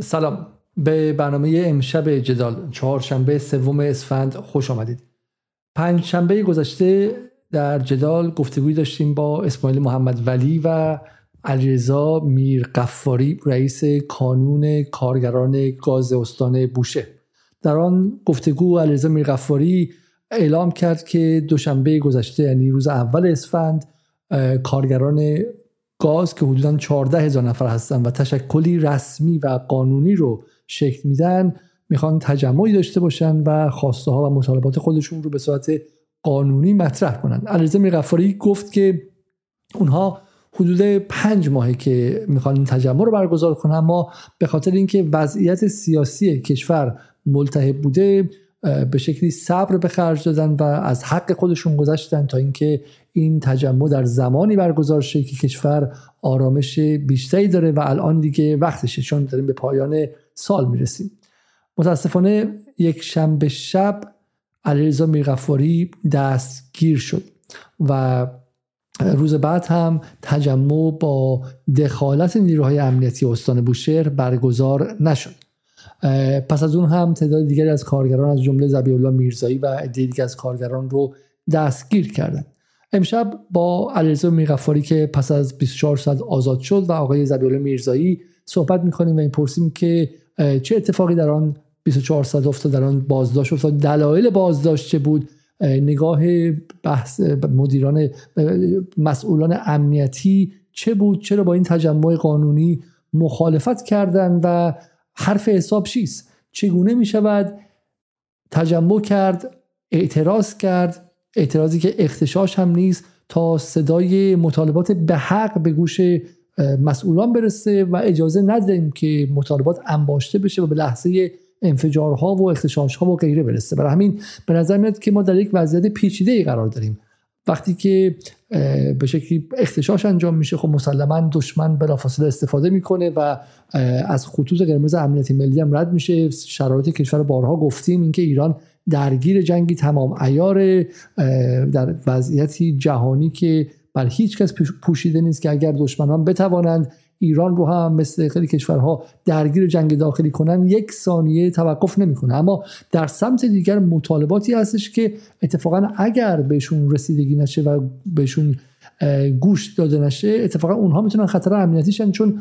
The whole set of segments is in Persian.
سلام. به برنامه امشب جدال چهارشنبه سوم اسفند خوش آمدید. پنج شنبه گذشته در جدال گفتگوی داشتیم با اسماعیل محمد ولی و علیرضا میر قفاری رئیس کانون کارگران گاز استان بوشه. در آن گفتگو علیرضا میر قفاری اعلام کرد که دوشنبه گذشته یعنی روز اول اسفند کارگران گاز که حدودا 14 هزار نفر هستن و تشکلی رسمی و قانونی رو شکل میدن می‌خوان تجمعی داشته باشن و خواسته ها و مطالبات خودشون رو به صورت قانونی مطرح کنن. علیرضا میرغفاری گفت که اونها حدود پنج ماهه که می‌خوان این تجمع رو برگزار کنن. اما به خاطر اینکه وضعیت سیاسی کشور ملتهب بوده به شکلی صبر به خرج دادن و از حق خودشون گذشتن تا اینکه این تجمع در زمانی برگزار شه که کشور آرامش بیشتری داره و الان دیگه وقتشه چون داریم به پایان سال می‌رسیم. متاسفانه یک شنبه شب علیرضا میرغفاری دستگیر شد و روز بعد هم تجمع با دخالت نیروهای امنیتی استان بوشهر برگزار نشد. پس از اون هم تعداد دیگری از کارگران از جمله زبیالله میرزایی و عده دیگر از کارگران رو دستگیر کردند امشب با علیرضا میرغفاری که پس از 24 ساعت آزاد شد و آقای زبیالله میرزایی صحبت می‌کنیم و این پرسیم که چه اتفاقی در آن 24 ساعت افتاد در آن بازداشت افتاد؟ دلایل بازداشت چه بود؟ نگاه بحث مدیران مسئولان امنیتی چه بود؟ چرا با این تجمع قانونی مخالفت کردن و حرف حساب چیست؟ چگونه می شود تجمع کرد اعتراض کرد؟ اعتراضی که اختشاش هم نیست تا صدای مطالبات به حق به گوش مسئولان برسه و اجازه ندهیم که مطالبات انباشته بشه و به لحظه انفجارها و اختشاشها و غیره برسه. برای همین به نظر میاد که ما در یک وضعیت پیچیده ای قرار داریم. وقتی که به شکلی اختشاش انجام میشه خب مسلما دشمن بلافاصله استفاده می‌کنه و از خطوط قرمز امنیتی ملی هم رد میشه. شرایط کشور بارها گفتیم اینکه ایران درگیر جنگی تمام ایار در وضعیتی جهانی که بر هیچ کس پوشیده نیست که اگر دشمنان بتوانند ایران رو هم مثل خیلی کشورها درگیر جنگ داخلی کنن یک ثانیه توقف نمی‌کنه. اما در سمت دیگر مطالباتی هستش که اتفاقا اگر بهشون رسیدگی نشه و بهشون گوش داده نشه اتفاقا اونها می‌تونن خطر امنیتیشن چون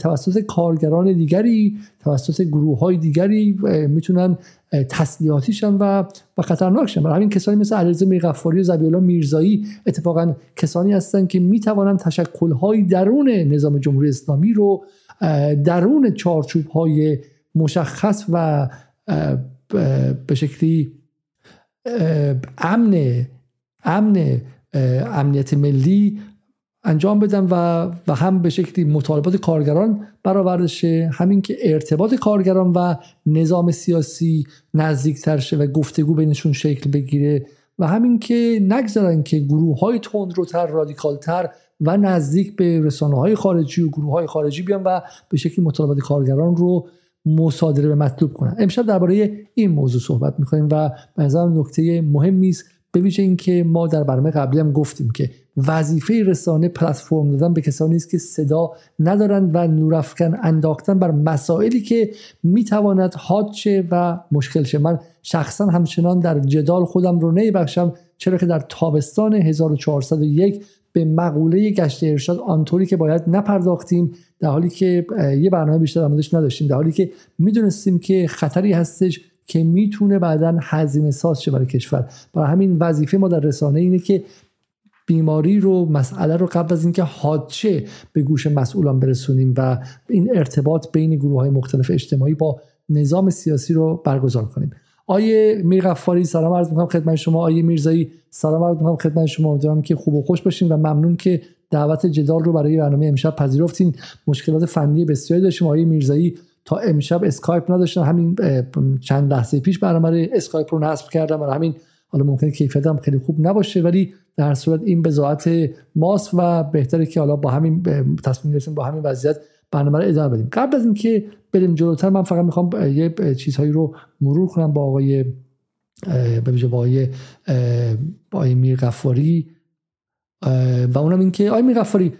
توسط کارگران دیگری توسط گروه های دیگری می‌تونن تسلیحاتیشن و و خطرناکشن برای همین کسانی مثل علیرضا میرغفاری و زبیالله میرزایی اتفاقا کسانی هستند که می‌توانند تشکل های درون نظام جمهوری اسلامی رو درون چارچوب های مشخص و به شکلی امن امن امنیت ملی انجام بدن و و هم به شکلی مطالبات کارگران برآورده شه همین که ارتباط کارگران و نظام سیاسی نزدیکتر شه و گفتگو بینشون شکل بگیره و همین که نگذارن که گروه های تندروتر رادیکالتر و نزدیک به رسانه های خارجی و گروه های خارجی بیان و به شکلی مطالبات کارگران رو مصادره به مطلوب کنن. امشب درباره این موضوع صحبت می‌کنیم و به نظر نکته مهمی است به ویژه اینکه ما در برنامه قبلی هم گفتیم که وظیفه رسانه پلتفرم دادن به کسانی است که صدا ندارند و نورافکن انداختن بر مسائلی که می‌تواند حاد شه و مشکل شه. من شخصا همچنان در جدال خودم رو نمیبخشم. چرا که در تابستان 1401 به مقوله گشت ارشاد آنطوری که باید نپرداختیم در حالی که یه برنامه بیشتر آمدش نداشتیم در حالی که می‌دونستیم که خطری هستش که می‌تونه بعدا هزینه ساز شه برای کشور. برای همین وظیفه ما در رسانه اینه که بیماری رو مسئله رو قبل از اینکه حادشه به گوش مسئولان برسونیم و این ارتباط بین گروه های مختلف اجتماعی با نظام سیاسی رو برگزار کنیم. آیه میرغفاری سلام عرض می‌کنم خدمت شما. آیه میرزایی سلام عرض می‌کنم خدمت شما. امیدوارم که خوب و خوش باشین و ممنون که دعوت جدال رو برای برنامه امشب پذیرفتین. مشکلات فنی بسیاری داشتیم. آیه میرزایی تا امشب اسکایپ نداشتن همین چند لحظه پیش برنامه اسکایپ رو نصب کردم. و همین حالا ممکنه کیفیت هم خیلی خوب نباشه ولی در صورت این بضاعت ماست و بهتره که حالا با همین تصمیم گرفتیم با همین وضعیت برنامه رو ادامه بدیم. قبل از اینکه بریم جلوتر من فقط می‌خوام یه چیزهایی رو مرور کنم با آقای به با آقای با آقای میر غفاری. و اونم این که آقای میر غفاری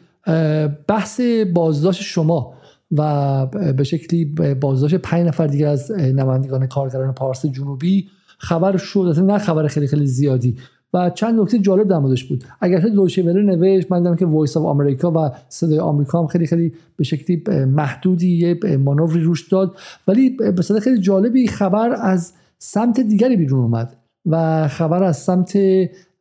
بحث بازداشت شما و به شکلی بازداشت پنج نفر دیگه از نمایندگان کارگران پارس جنوبی خبر شد. نه خبر خیلی خیلی زیادی. و چند نکته جالب در موردش بود. اگرچه دویچه وله نوشت من دیدم که Voice of America و صدای آمریکا هم خیلی خیلی به شکلی محدودی یه مانوری روش داد. ولی به صدای خیلی جالبی خبر از سمت دیگری بیرون اومد و خبر از سمت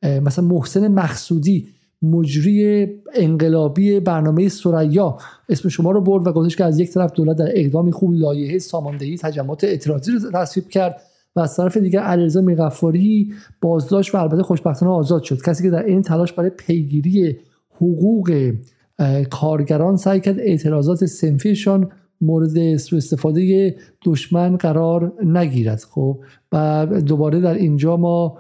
مثلا محسن مقصودی مجری انقلابی برنامه سریا اسم شما رو برد و گفتش که از یک طرف دولت در اقدامی خوب لایحه ساماندهی تجمعات اعتراضی رو تصویب کرد و از طرف دیگر علیرضا میرغفاری بازداشت و البته خوشبختانه آزاد شد. کسی که در این تلاش برای پیگیری حقوق کارگران سعی کرد اعتراضات سنفیشان مورد سوء استفاده دشمن قرار نگیرد. خب و دوباره در اینجا ما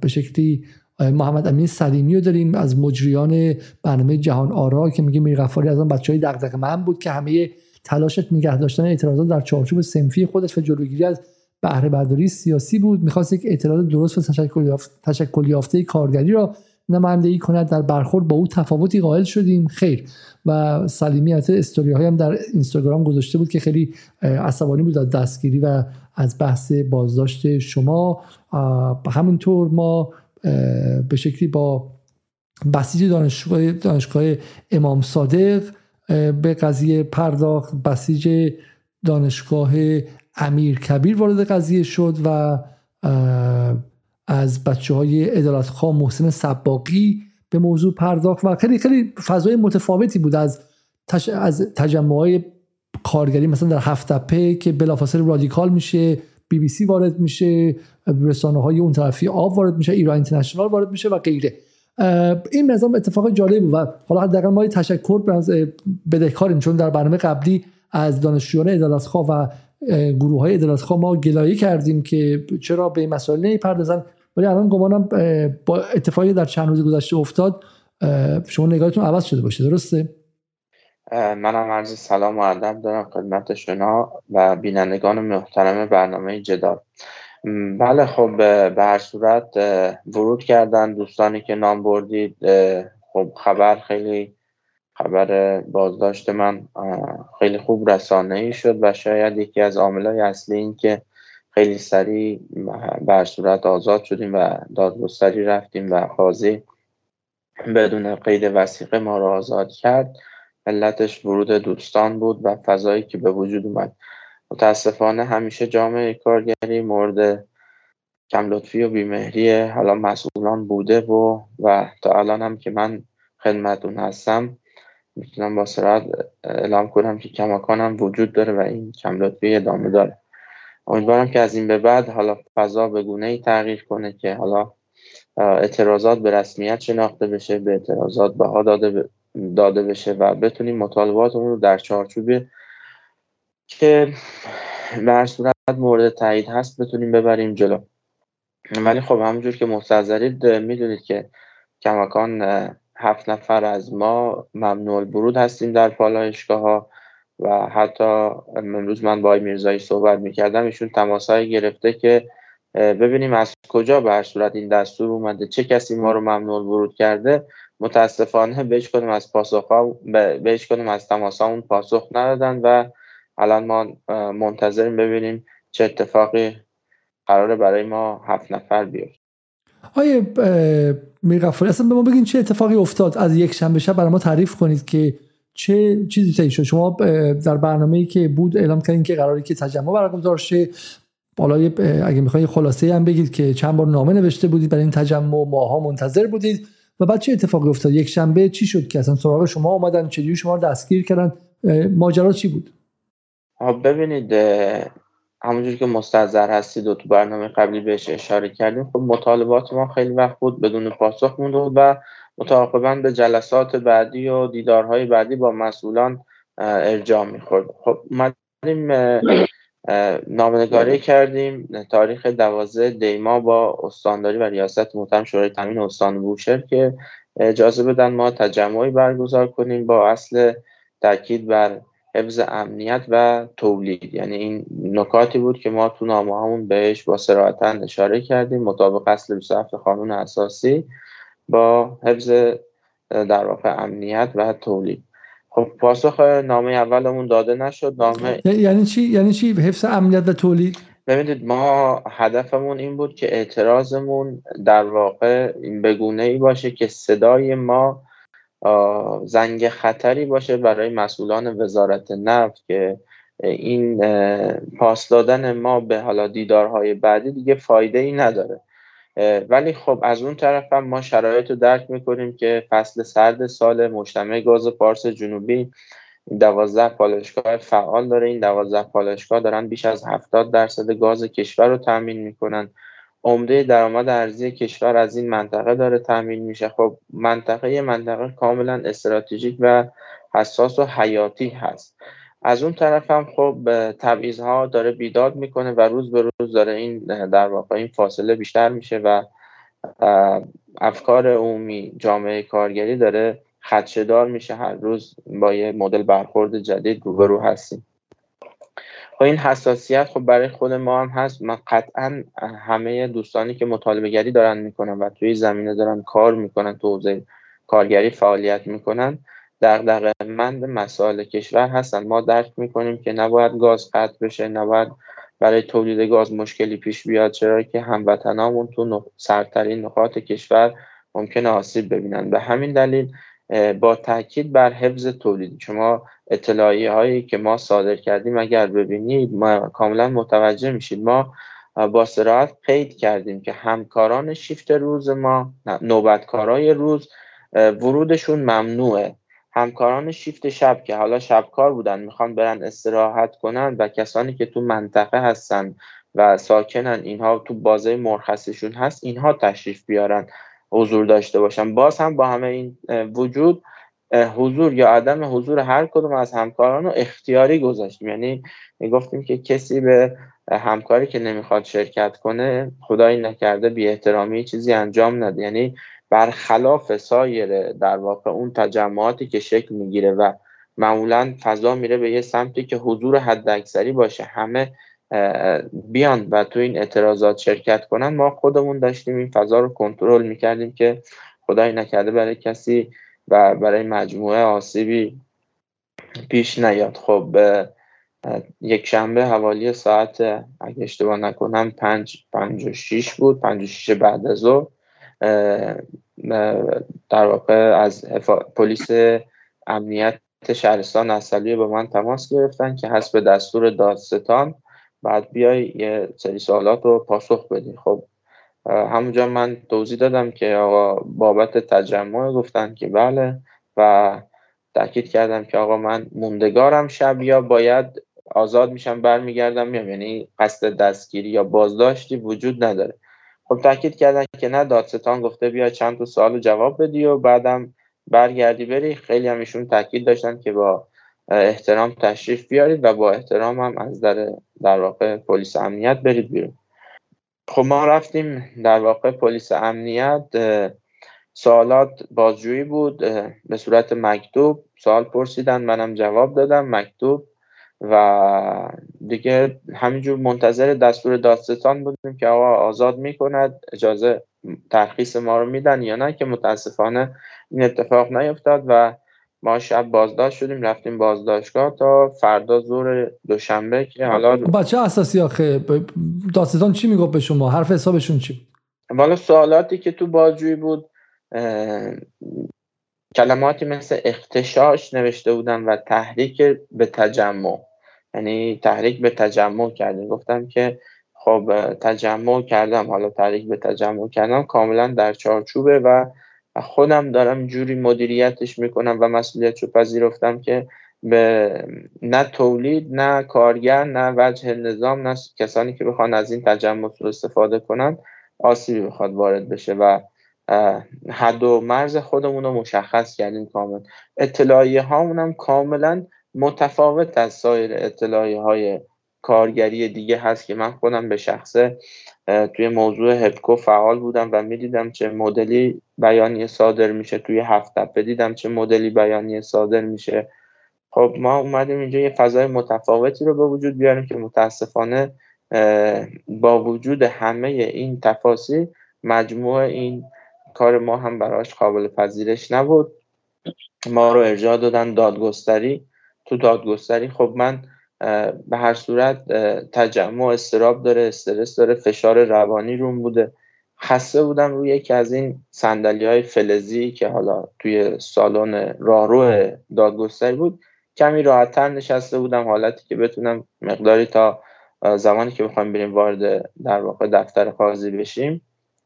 به شکلی محمد امین سلیمی رو داریم از مجریان برنامه جهان آرا که میگه میرغفاری از آن بچه های دقدق من بود که همه تلاشت نگه داشتن اعتراضات در چارچوب سنفی خودش و جلوگیری از بهره برداری سیاسی بود. می‌خواست یک اعتراض درست و تشکل یافته کارگری را نمایندگی کند. در برخورد با او تفاوتی قائل شدیم. خیر. و سلیمی از استوری هم در اینستاگرام گذاشته بود که خیلی عصبانی بود از دستگیری و از بحث بازداشت شما. همینطور ما به شکلی با بسیج دانشگاه, دانشگاه امام صادق به قضیه پرداخت بسیج دانشگاه امیر کبیر وارد قضیه شد و از بچه های ادالت محسن سباقی به موضوع پرداخت و خیلی خیلی فضای متفاوتی بود از تش... از کارگری مثلا در هفت که بلافاصله رادیکال میشه بی بی سی وارد میشه رسانه های اون طرفی آب وارد میشه ایران اینترنشنال وارد میشه و غیره. این نظام اتفاق جالبی بود و حالا حداقل ما تشکر بدهکاریم چون در برنامه قبلی از دانشجویان عدالتخواه و گروه های عدالتخواه ما گلایه کردیم که چرا به مسائل نمی‌پردازن. ولی الان گمانم با اتفاقی در چند روز گذشته افتاد شما نگاهتون عوض شده باشه درسته؟ منم عرض سلام و ادب دارم خدمت شما و بینندگان محترم برنامه جدال. بله خب به هر صورت ورود کردن دوستانی که نام بردید خب خبر خیلی خبر بازداشت من خیلی خوب رسانه ای شد و شاید یکی از عاملای اصلی این که خیلی سریع به صورت آزاد شدیم و دادگستری رفتیم و قاضی بدون قید وسیقه ما را آزاد کرد. علتش ورود دوستان بود و فضایی که به وجود اومد. متاسفانه همیشه جامعه کارگری مورد کم لطفی و بیمهری حالا مسئولان بوده و و تا الان هم که من خدمتون هستم می‌تونم با سرعت اعلام کنم که کماکان وجود داره و این کم لطفی ادامه داره. امیدوارم که از این به بعد حالا فضا به گونه ای تغییر کنه که حالا اعتراضات به رسمیت شناخته بشه به اعتراضات بها داده, داده بشه و بتونیم مطالبات رو در چارچوب که به صورت مورد تایید هست بتونیم ببریم جلو. ولی خب همونجور که مستظرید می‌دونید که کماکان هفت نفر از ما ممنوع برود هستیم در پالایشگاه ها و حتی امروز من با میرزایی صحبت می‌کردم ایشون تماسایی گرفته که ببینیم از کجا به صورت این دستور اومده چه کسی ما رو ممنوع ورود کرده. متاسفانه بهش کنیم از پاسخ بهش کنیم از تماس اون پاسخ ندادن و الان ما منتظریم ببینیم چه اتفاقی قراره برای ما هفت نفر بیاد آیه میرغفاری اصلا به ما بگین چه اتفاقی افتاد از یک شنبه شب برای ما تعریف کنید که چه چیزی طی شد. شما در برنامه‌ای که بود اعلام کردین که قراری که تجمع برگزار شه. بالا اگه می‌خواین خلاصه هم بگید که چند بار نامه نوشته بودید برای این تجمع. ماها منتظر بودید. و بعد چه اتفاقی افتاد؟ یک شنبه چی شد که اصلا سراغ شما آمدن چجوری شما رو دستگیر کردن؟ ماجرا چی بود؟ ببینید همونجور که مستظر هستید و تو برنامه قبلی بهش اشاره کردیم خب مطالبات ما خیلی وقت بود بدون پاسخ مونده و متعاقبا به جلسات بعدی و دیدارهای بعدی با مسئولان ارجاع می‌خورد. خب اومدیم نامنگاری کردیم. تاریخ دوازه دیما با استانداری و ریاست محترم شورای تامین استان بوشهر که اجازه بدن ما تجمعی برگزار کنیم با اصل تاکید بر حفظ امنیت و تولید. یعنی این نکاتی بود که ما تو نامه همون بهش با سراحتا اشاره کردیم. مطابق اصل 27 قانون اساسی با حفظ در واقع امنیت و تولید. خب پاسخ نامه اولمون داده نشد نامه یعنی چی؟ یعنی چی؟ حفظ امنیت و تولید. ببینید ما هدفمون این بود که اعتراضمون در واقع این بگونه ای باشه که صدای ما زنگ خطری باشه برای مسئولان وزارت نفت که این پاس دادن ما به حالا دیدارهای بعدی دیگه فایده ای نداره. ولی خب از اون طرف هم ما شرایط رو درک می‌کنیم که فصل سرد سال مجتمع گاز پارس جنوبی دوازده پالشگاه فعال داره. این دوازده پالشگاه دارن بیش از هفتاد درصد گاز کشور رو تامین می‌کنن. عمده درآمد ارزی کشور از این منطقه داره تامین میشه. خب منطقه یه منطقه کاملا استراتژیک و حساس و حیاتی هست. از اون طرف هم خب ها داره بیداد می‌کنه و روز به روز داره این در واقع این فاصله بیشتر میشه و افکار عمومی جامعه کارگری داره خدشدار میشه هر روز با یه مدل برخورد جدید روبرو هستیم. خب این حساسیت خب برای خود ما هم هست. من قطعا همه دوستانی که مطالبه گری دارن می‌کنن و توی زمینه دارن کار می‌کنن تو حوزه کارگری فعالیت می‌کنن دغدغه مند مسائل کشور هستن. ما درک می‌کنیم که نباید گاز قطع بشه نباید برای تولید گاز مشکلی پیش بیاد چرا که هموطنامون تو سرترین نقاط کشور ممکن آسیب ببینن. به همین دلیل با تاکید بر حفظ تولید شما اطلاعی هایی که ما صادر کردیم اگر ببینید ما کاملا متوجه میشید. ما با سراحت قید کردیم که همکاران شیفت روز ما نوبتکارای روز ورودشون ممنوعه. همکاران شیفت شب که حالا شبکار بودن می‌خوان برن استراحت کنن و کسانی که تو منطقه هستن و ساکنن اینها تو بازه مرخصشون هست اینها تشریف بیارن حضور داشته باشن. باز هم با همه این وجود حضور یا عدم حضور هر کدوم از همکاران رو اختیاری گذاشتیم. یعنی گفتیم که کسی به همکاری که نمی‌خواد شرکت کنه خدایی نکرده بی احترامی چیزی انجام نده. یعنی برخلاف سایر در واقع اون تجمعاتی که شکل می‌گیره و معمولا فضا میره به یه سمتی که حضور حد اکثری باشه همه بیان و تو این اعتراضات شرکت کنن ما خودمون داشتیم این فضا رو کنترل می‌کردیم که خدای نکرده برای کسی و برای مجموعه آسیبی پیش نیاد. خب یک شنبه حوالی ساعت اگه اشتباه نکنم پنج, پنج و شیش بود پنج و شیش بعد از ظهر. در واقع از پلیس امنیت شهرستان اصلیه به من تماس گرفتن که حسب دستور دادستان بعد بیای یه سری سوالات رو پاسخ بدی. خب همونجا من توضیح دادم که آقا بابت تجمع گفتن که بله و تاکید کردم که آقا من موندگارم شب یا باید آزاد میشم برمیگردم میام. یعنی قصد دستگیری یا بازداشتی وجود نداره. خب تاکید کردن که نه دادستان گفته بیا چند تا سوال جواب بدی و بعدم برگردی بری. خیلی هم ایشون تاکید داشتن که با احترام تشریف بیارید و با احترام هم از در در واقع پلیس امنیت برید بیرون. خب ما رفتیم در واقع پلیس امنیت سوالات بازجویی بود به صورت مکتوب سوال پرسیدن منم جواب دادم. مکتوب و دیگه همینجور منتظر دستور دادستان بودیم که آقا آزاد می‌کند اجازه ترخیص ما رو میدن یا نه که متاسفانه این اتفاق نیفتاد و ما شب بازداشت شدیم رفتیم بازداشتگاه تا فردا زور دوشنبه که حالا خب بچه اساسی آخه دادستان چی می‌گفت به شما؟ حرف حسابشون چی؟ والا سوالاتی که تو بازجویی بود کلماتی مثل اختشاش نوشته بودن و تحریک به تجمع. یعنی تحریک به تجمع کردیم. گفتم که خب تجمع کردم. حالا تحریک به تجمع کردم کاملا در چارچوبه و خودم دارم جوری مدیریتش می‌کنم و مسئولیت رو پذیرفتم که به نه تولید نه کارگر نه وجه نظام نه کسانی که بخوان از این تجمع رو استفاده کنن آسیبی بخواد وارد بشه و حد و مرز خودمون رو مشخص کردیم کامل اطلاعیه هامون کاملا متفاوت از سایر اطلاعیه های کارگری دیگه هست که من خودم به شخصه توی موضوع هپکو فعال بودم و می‌دیدم چه مدلی بیانیه صادر میشه. توی هفت تپه دیدم چه مدلی بیانیه صادر میشه. خب ما اومدیم اینجا یه فضای متفاوتی رو به وجود بیاریم که متاسفانه با وجود همه این تفاصیل مجموع این کار ما هم براش قابل پذیرش نبود. ما رو ارجاع دادن دادگستری. تو دادگستری. خب من به هر صورت تجمع استراب داره استرس داره فشار روانی روم بوده. خسته بودم روی یکی از این سندلی های فلزی که حالا توی سالن راهرو دادگستری بود. کمی راحتتر نشسته بودم حالتی که بتونم مقداری تا زمانی که بخوایم بریم وارد در واقع دفتر قاضی بشیم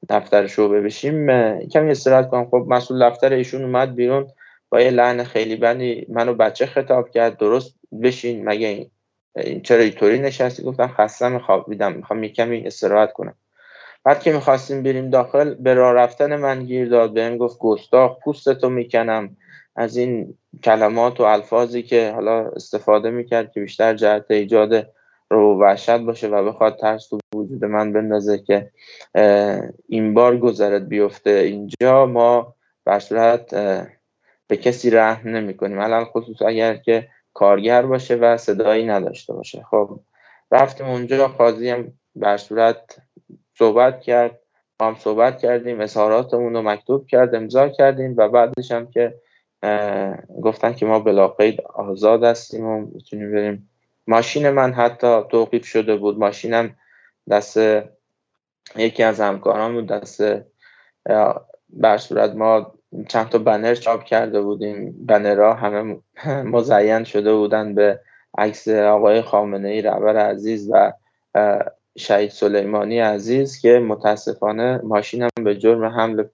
دفتر شعبه بشیم کمی استراحت کنم. خب مسئول دفتر ایشون اومد بیرون. با یه لحن خیلی بندی منو بچه خطاب کرد درست بشین مگه این چرا اینطوری نشستی؟ گفتم خستم خوابیدم می‌خوام یه کمی استراحت کنم. بعد که می‌خواستیم بریم داخل به راه رفتن من گیر داد بهم گفت گستاخ پوستتو می‌کنم. از این کلمات و الفاظی که حالا استفاده می‌کرد که بیشتر جهت ایجاد رو وحشت باشه و بخواد ترس تو وجود من بندازه که این بار گذرت بیفته. اینجا ما به صورت به کسی رحم نمی کنیم الان خصوص اگر که کارگر باشه و صدایی نداشته باشه. خب رفتیم اونجا قاضی هم به صورت صحبت کرد هم صحبت کردیم اظهاراتمون رو مکتوب کرد امضا کردیم و بعدش هم که گفتن که ما بلاقید آزاد هستیم و می‌تونیم بریم. ماشین من حتی توقیف شده بود. ماشینم دست یکی از همکاران دست بر صورت ما چند تا بنر چاپ کرده بودیم. بنرها همه مزین شده بودن به عکس آقای خامنه ای رهبر عزیز و شهید سلیمانی عزیز که متاسفانه ماشینم به جرم حمل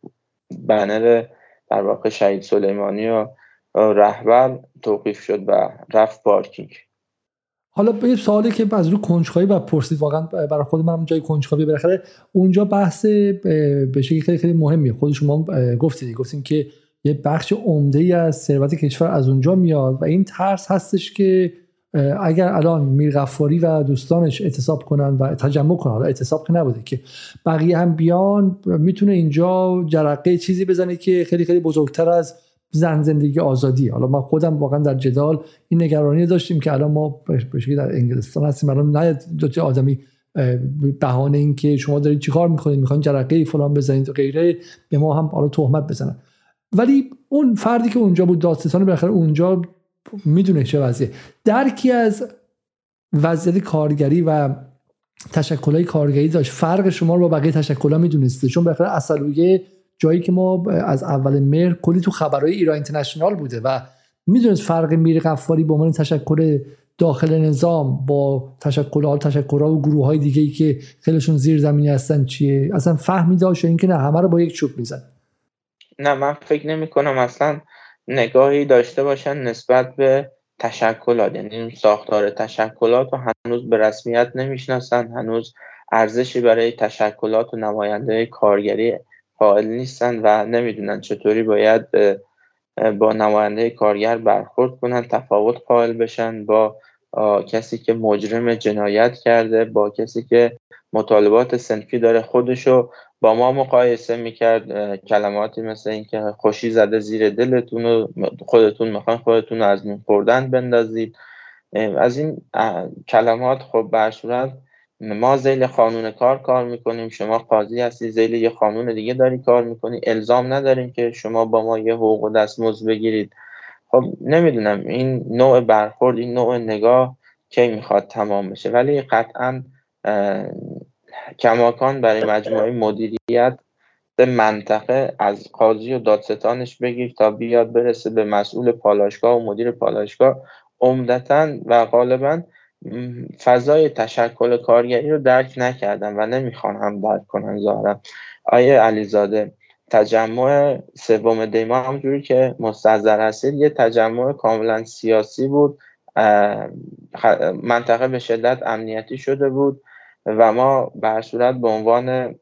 بنر در واقع شهید سلیمانی و رهبر توقیف شد و رفت پارکینگ. حالا به سوالی که از رو کنجکاوی و پرسید واقعا برای خود من جای کنجکاوی بالاخره اونجا بحث به شکلی خیلی خیلی مهمیه. خود شما گفتید گفتین که یه بخش عمده ای از ثروت کشور از اونجا میاد و این ترس هستش که اگر الان میر غفاری و دوستانش اعتصاب کنن و تجمع کنن حالا اعتصاب که نبوده که بقیه هم بیان می‌تونه اینجا جرقه چیزی بزنه که خیلی خیلی بزرگتر از زن زندگی آزادی. حالا ما خودم واقعا در جدال این نگرانی داشتیم که الان ما به در انگلستان هستیم. الان نه دو آدمی بهانه این که شما دارید چیکار می‌کنید؟ می‌خواین جرقه فلان بزنید و غیره به ما هم حالا تهمت بزنن. ولی اون فردی که اونجا بود داستان بالاخره اونجا می‌دونه چه وضعیه. درکی از وضعیت کارگری و تشکلهای کارگری داشت. فرق شما رو با بقیه تشکلها می‌دونسته. چون بالاخره اصلویه جایی که ما از اول مهر کلی تو خبرهای ایران اینترنشنال بوده و می‌دونست فرق میر قفاری به عنوان تشکل داخل نظام با تشکل ها تشکل و گروه های دیگه ای که خیلیشون زیر زمینی هستن چیه؟ اصلا فهمی داشت اینکه نه همه رو با یک چوب میزن نه من فکر نمی کنم اصلا نگاهی داشته باشن نسبت به تشکلات. یعنی ساختار تشکلات رو هنوز به رسمیت نمی‌شناسن. هنوز ارزشی برای تشکلات و نماینده کارگری قائل نیستن و نمی‌دونن چطوری باید با نماینده کارگر برخورد کنن تفاوت قائل بشن با کسی که مجرم جنایت کرده با کسی که مطالبات سنفی داره خودشو با ما مقایسه می‌کرد کلماتی مثل اینکه خوشی زده زیر دلتون خودتون می‌خوان خودتون از نون خوردن بندازید. از این کلمات خب برصورت ما زیل قانون کار کار می‌کنیم شما قاضی هستی زیل یه قانون دیگه داری کار می‌کنی. الزام نداریم که شما با ما یه حقوق و دستمزد بگیرید. خب نمی‌دونم این نوع برخورد این نوع نگاه کی می‌خواد تمام بشه. ولی قطعا کماکان برای مجموعه مدیریت منطقه از قاضی و دادستانش بگیر تا بیاد برسه به مسئول پالاشگاه و مدیر پالاشگاه عمدتا و غالبا فضای تشکل کارگری رو درک نکردن و نمی‌خوان هم درک کنن ظاهرا. آیه علیزاده تجمع سوم دیما همجوری که مستظر هستید یه تجمع کاملا سیاسی بود منطقه به شدت امنیتی شده بود و ما به صورت به عنوان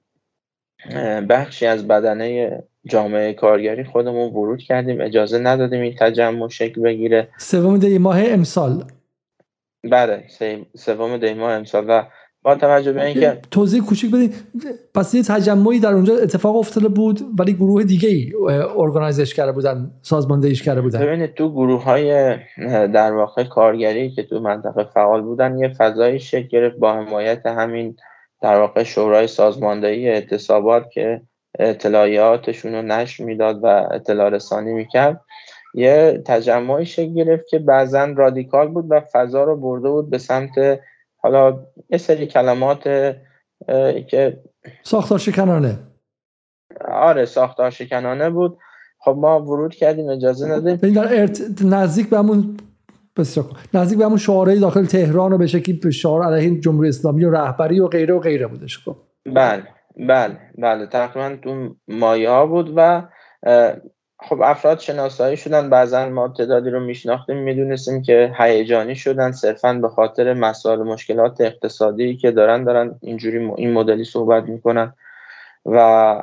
بخشی از بدنه جامعه کارگری خودمون ورود کردیم. اجازه ندادیم این تجمع شکل بگیره. سوم دی ماه امسال. بله سوم دی ماه امسال. و با توجه به اینکه توضیح کوچیک بدین. پس یه تجمعی در اونجا اتفاق افتاده بود ولی گروه دیگه ای ارگانایزش کرده بودن سازماندهیش کرده بودن. ببینید تو گروه های در واقع کارگری که تو منطقه فعال بودن یه فضایی شکل گرفت با حمایت همین در واقع شورای سازماندهی اعتصابات که اطلاعیاتشون رو نشر می‌داد و اطلاع رسانی می‌کرد. یه تجمعی شکل گرفت که بعضا رادیکال بود و فضا رو برده بود به سمت حالا یه سری کلمات که ساختار شکنانه. آره ساختار شکنانه بود. خب ما ورود کردیم اجازه ندیم. در ارت... نزدیک به همون بسیار نزدیک به همون شعارهای داخل تهران و به شکلی شعار علیه جمهوری اسلامی و رهبری و غیره و غیره بودش خب. بله بله بله. تقریبا تو مایه ها بود و خب افراد شناسایی شدن بعضا ما تعدادی رو میشناختیم می‌دونستیم که هیجانی شدن صرفا به خاطر مسائل مشکلات اقتصادی که دارن دارن اینجوری این مدلی صحبت می‌کنن. و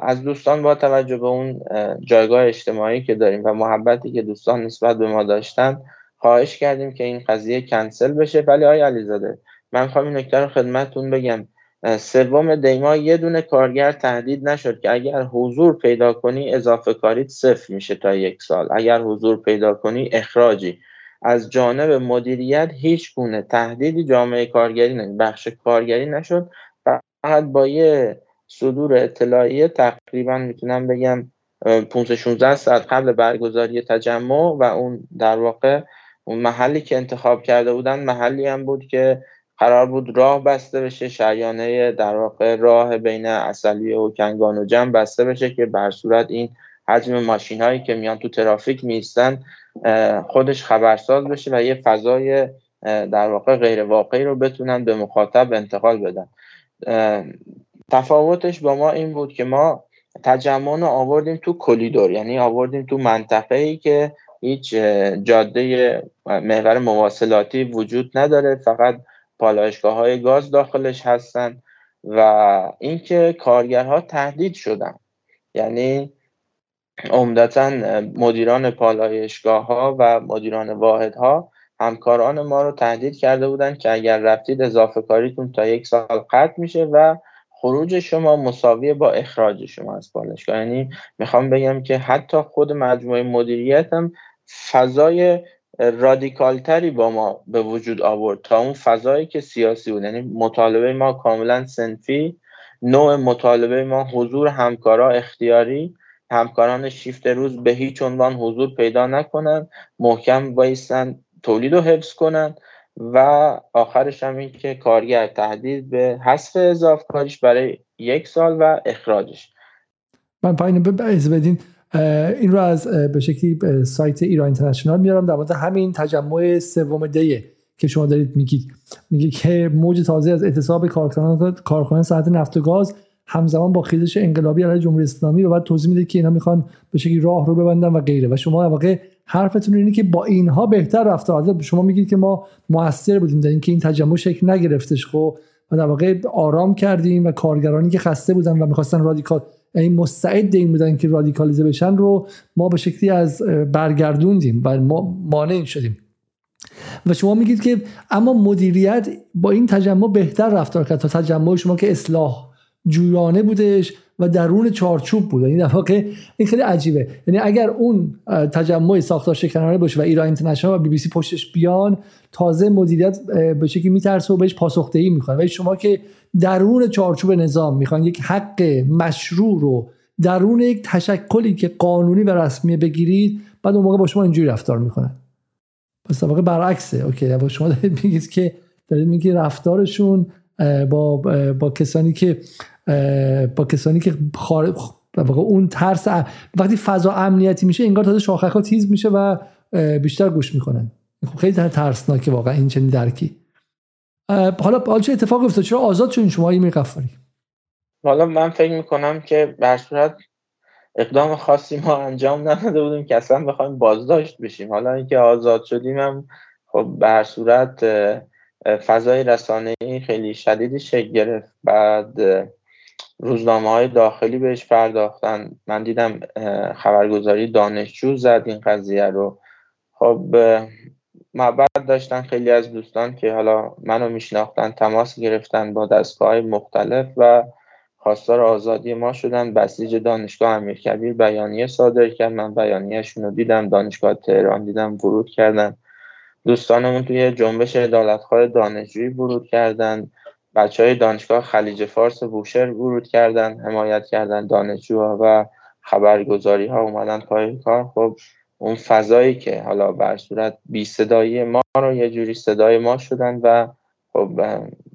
از دوستان با توجه به اون جایگاه اجتماعی که داریم و محبتی که دوستان نسبت به ما داشتن خواهش کردیم که این قضیه کنسل بشه. ولی آقای علیزاده من خواهم این نکته رو خدمتتون بگم. سوم دیما یه دونه کارگر تهدید نشد که اگر حضور پیدا کنی اضافه کاریت صفر میشه تا یک سال. اگر حضور پیدا کنی اخراجی. از جانب مدیریت هیچ گونه تهدیدی جامعه کارگری نه بخش کارگری نشد. فقط با یه صدور اطلاعیه تقریبا می‌تونم بگم 15 16 ساعت قبل برگزاری تجمع و اون در واقع اون محلی که انتخاب کرده بودن محلی هم بود که قرار بود راه بسته بشه شریانه در واقع راه بین اصلی و کنگان و جمع بسته بشه که بر صورت این حجم ماشین هایی که میان تو ترافیک میستن خودش خبرساز بشه و یه فضای در واقع غیر واقعی رو بتونن به مخاطب انتقال بدن. تفاوتش با ما این بود که ما تجمع رو آوردیم تو کلیدور یعنی آوردیم تو منطقه ای که هیچ جاده محور مواصلاتی وجود نداره فقط پالایشگاه های گاز داخلش هستن و اینکه کارگرها تهدید شدن. یعنی عمدتا مدیران پالایشگاه ها و مدیران واحد ها همکاران ما رو تهدید کرده بودن که اگر رفتید اضافه کاریتون تا یک سال قطع میشه و خروج شما مساویه با اخراج شما از پالایشگاه. یعنی می‌خوام بگم که حتی خود مجموعه مدیریت هم فضای رادیکالتری با ما به وجود آورد تا اون فضایی که سیاسی بود. یعنی مطالبه ما کاملا سنفی نوع مطالبه ما حضور همکارا اختیاری همکاران شیفت روز به هیچ عنوان حضور پیدا نکنن محکم بایستن تولید رو حفظ کنن و آخرش هم این که کارگر تهدید به حذف اضافه کاریش برای یک سال و اخراجش. من پایین بدین. این رو از به شکلی سایت ایران اینترنشنال میارم. در مورد همین تجمع سوم دیه که شما دارید میگید. میگه که موج تازه از اعتصاب کارکنان کارکنان ساعت نفت و گاز همزمان با خیزش انقلابی علیه جمهوری اسلامی و بعد توضیح میده که اینا می‌خوان به شکلی راه رو ببندن و غیره. و شما واقع حرفتون اینه که با اینها بهتر رفتار شما میگید که ما موثر بودیم در اینکه این تجمع شکل نگرفتش. خب و در واقع آرام کردیم و کارگرانی که خسته بودن و می‌خواستن رادیکال این مستعد این بودن که رادیکالیزه بشن رو ما به شکلی از برگردوندیم و ما مانع شدیم. و شما میگید که اما مدیریت با این تجمع بهتر رفتار کرد تا تجمع شما که اصلاح جویانه بودش و درون چارچوب بود. این واقع این خیلی عجیبه. یعنی اگر اون تجمع ساختار شکنانه باشه و ایران اینترنشنال و بی بی سی پشتش بیان تازه مدیریت به شکلی میترسه و بهش پاسخدهی می‌کنه. ولی شما که درون چارچوب نظام می‌خوان یک حق مشروع رو درون یک تشکلی که قانونی و رسمی بگیرید بعد اون موقع با شما اینجوری رفتار می‌کنن پس واقع برعکسه. اوکی با شما دارید میگید که دارید میگید رفتارشون با با کسانی که با کسانی که خارج واقع اون ترس وقتی فضا امنیتی میشه انگار تازه شاخک ها تیز میشه و بیشتر گوش می‌کنن. خب خیلی ترسناکه واقعا این چنین درکی. حالا حالا چه اتفاقی افتاد؟ چرا آزاد شدین شما این قفاری حالا من فکر می‌کنم که بر صورت اقدام خاصی ما انجام نداده بودیم که اصلا بخوایم بازداشت بشیم. حالا اینکه آزاد شدیم هم خب به صورت فضای رسانه خیلی شدیدی شکل گرفت. بعد روزنامه های داخلی بهش پرداختن. من دیدم خبرگزاری دانشجو زد این قضیه رو. خب بعد داشتن خیلی از دوستان که حالا منو میشناختن تماس گرفتن با دستگاه های مختلف و خواستار آزادی ما شدن. بسیج دانشگاه امیرکبیر بیانیه صادر کرد. من بیانیهشون رو دیدم دانشگاه تهران دیدم ورود کردن. دوستانمون توی جنبش عدالتخواه دانشجویی ورود کردن. بچه های دانشگاه خلیج فارس بوشهر ورود کردن حمایت کردن دانشجوها و خبرگزاری ها اومدن پای کار. خب اون فضایی که حالا بر صورت بی صدایی ما رو یه جوری صدای ما شدن و خب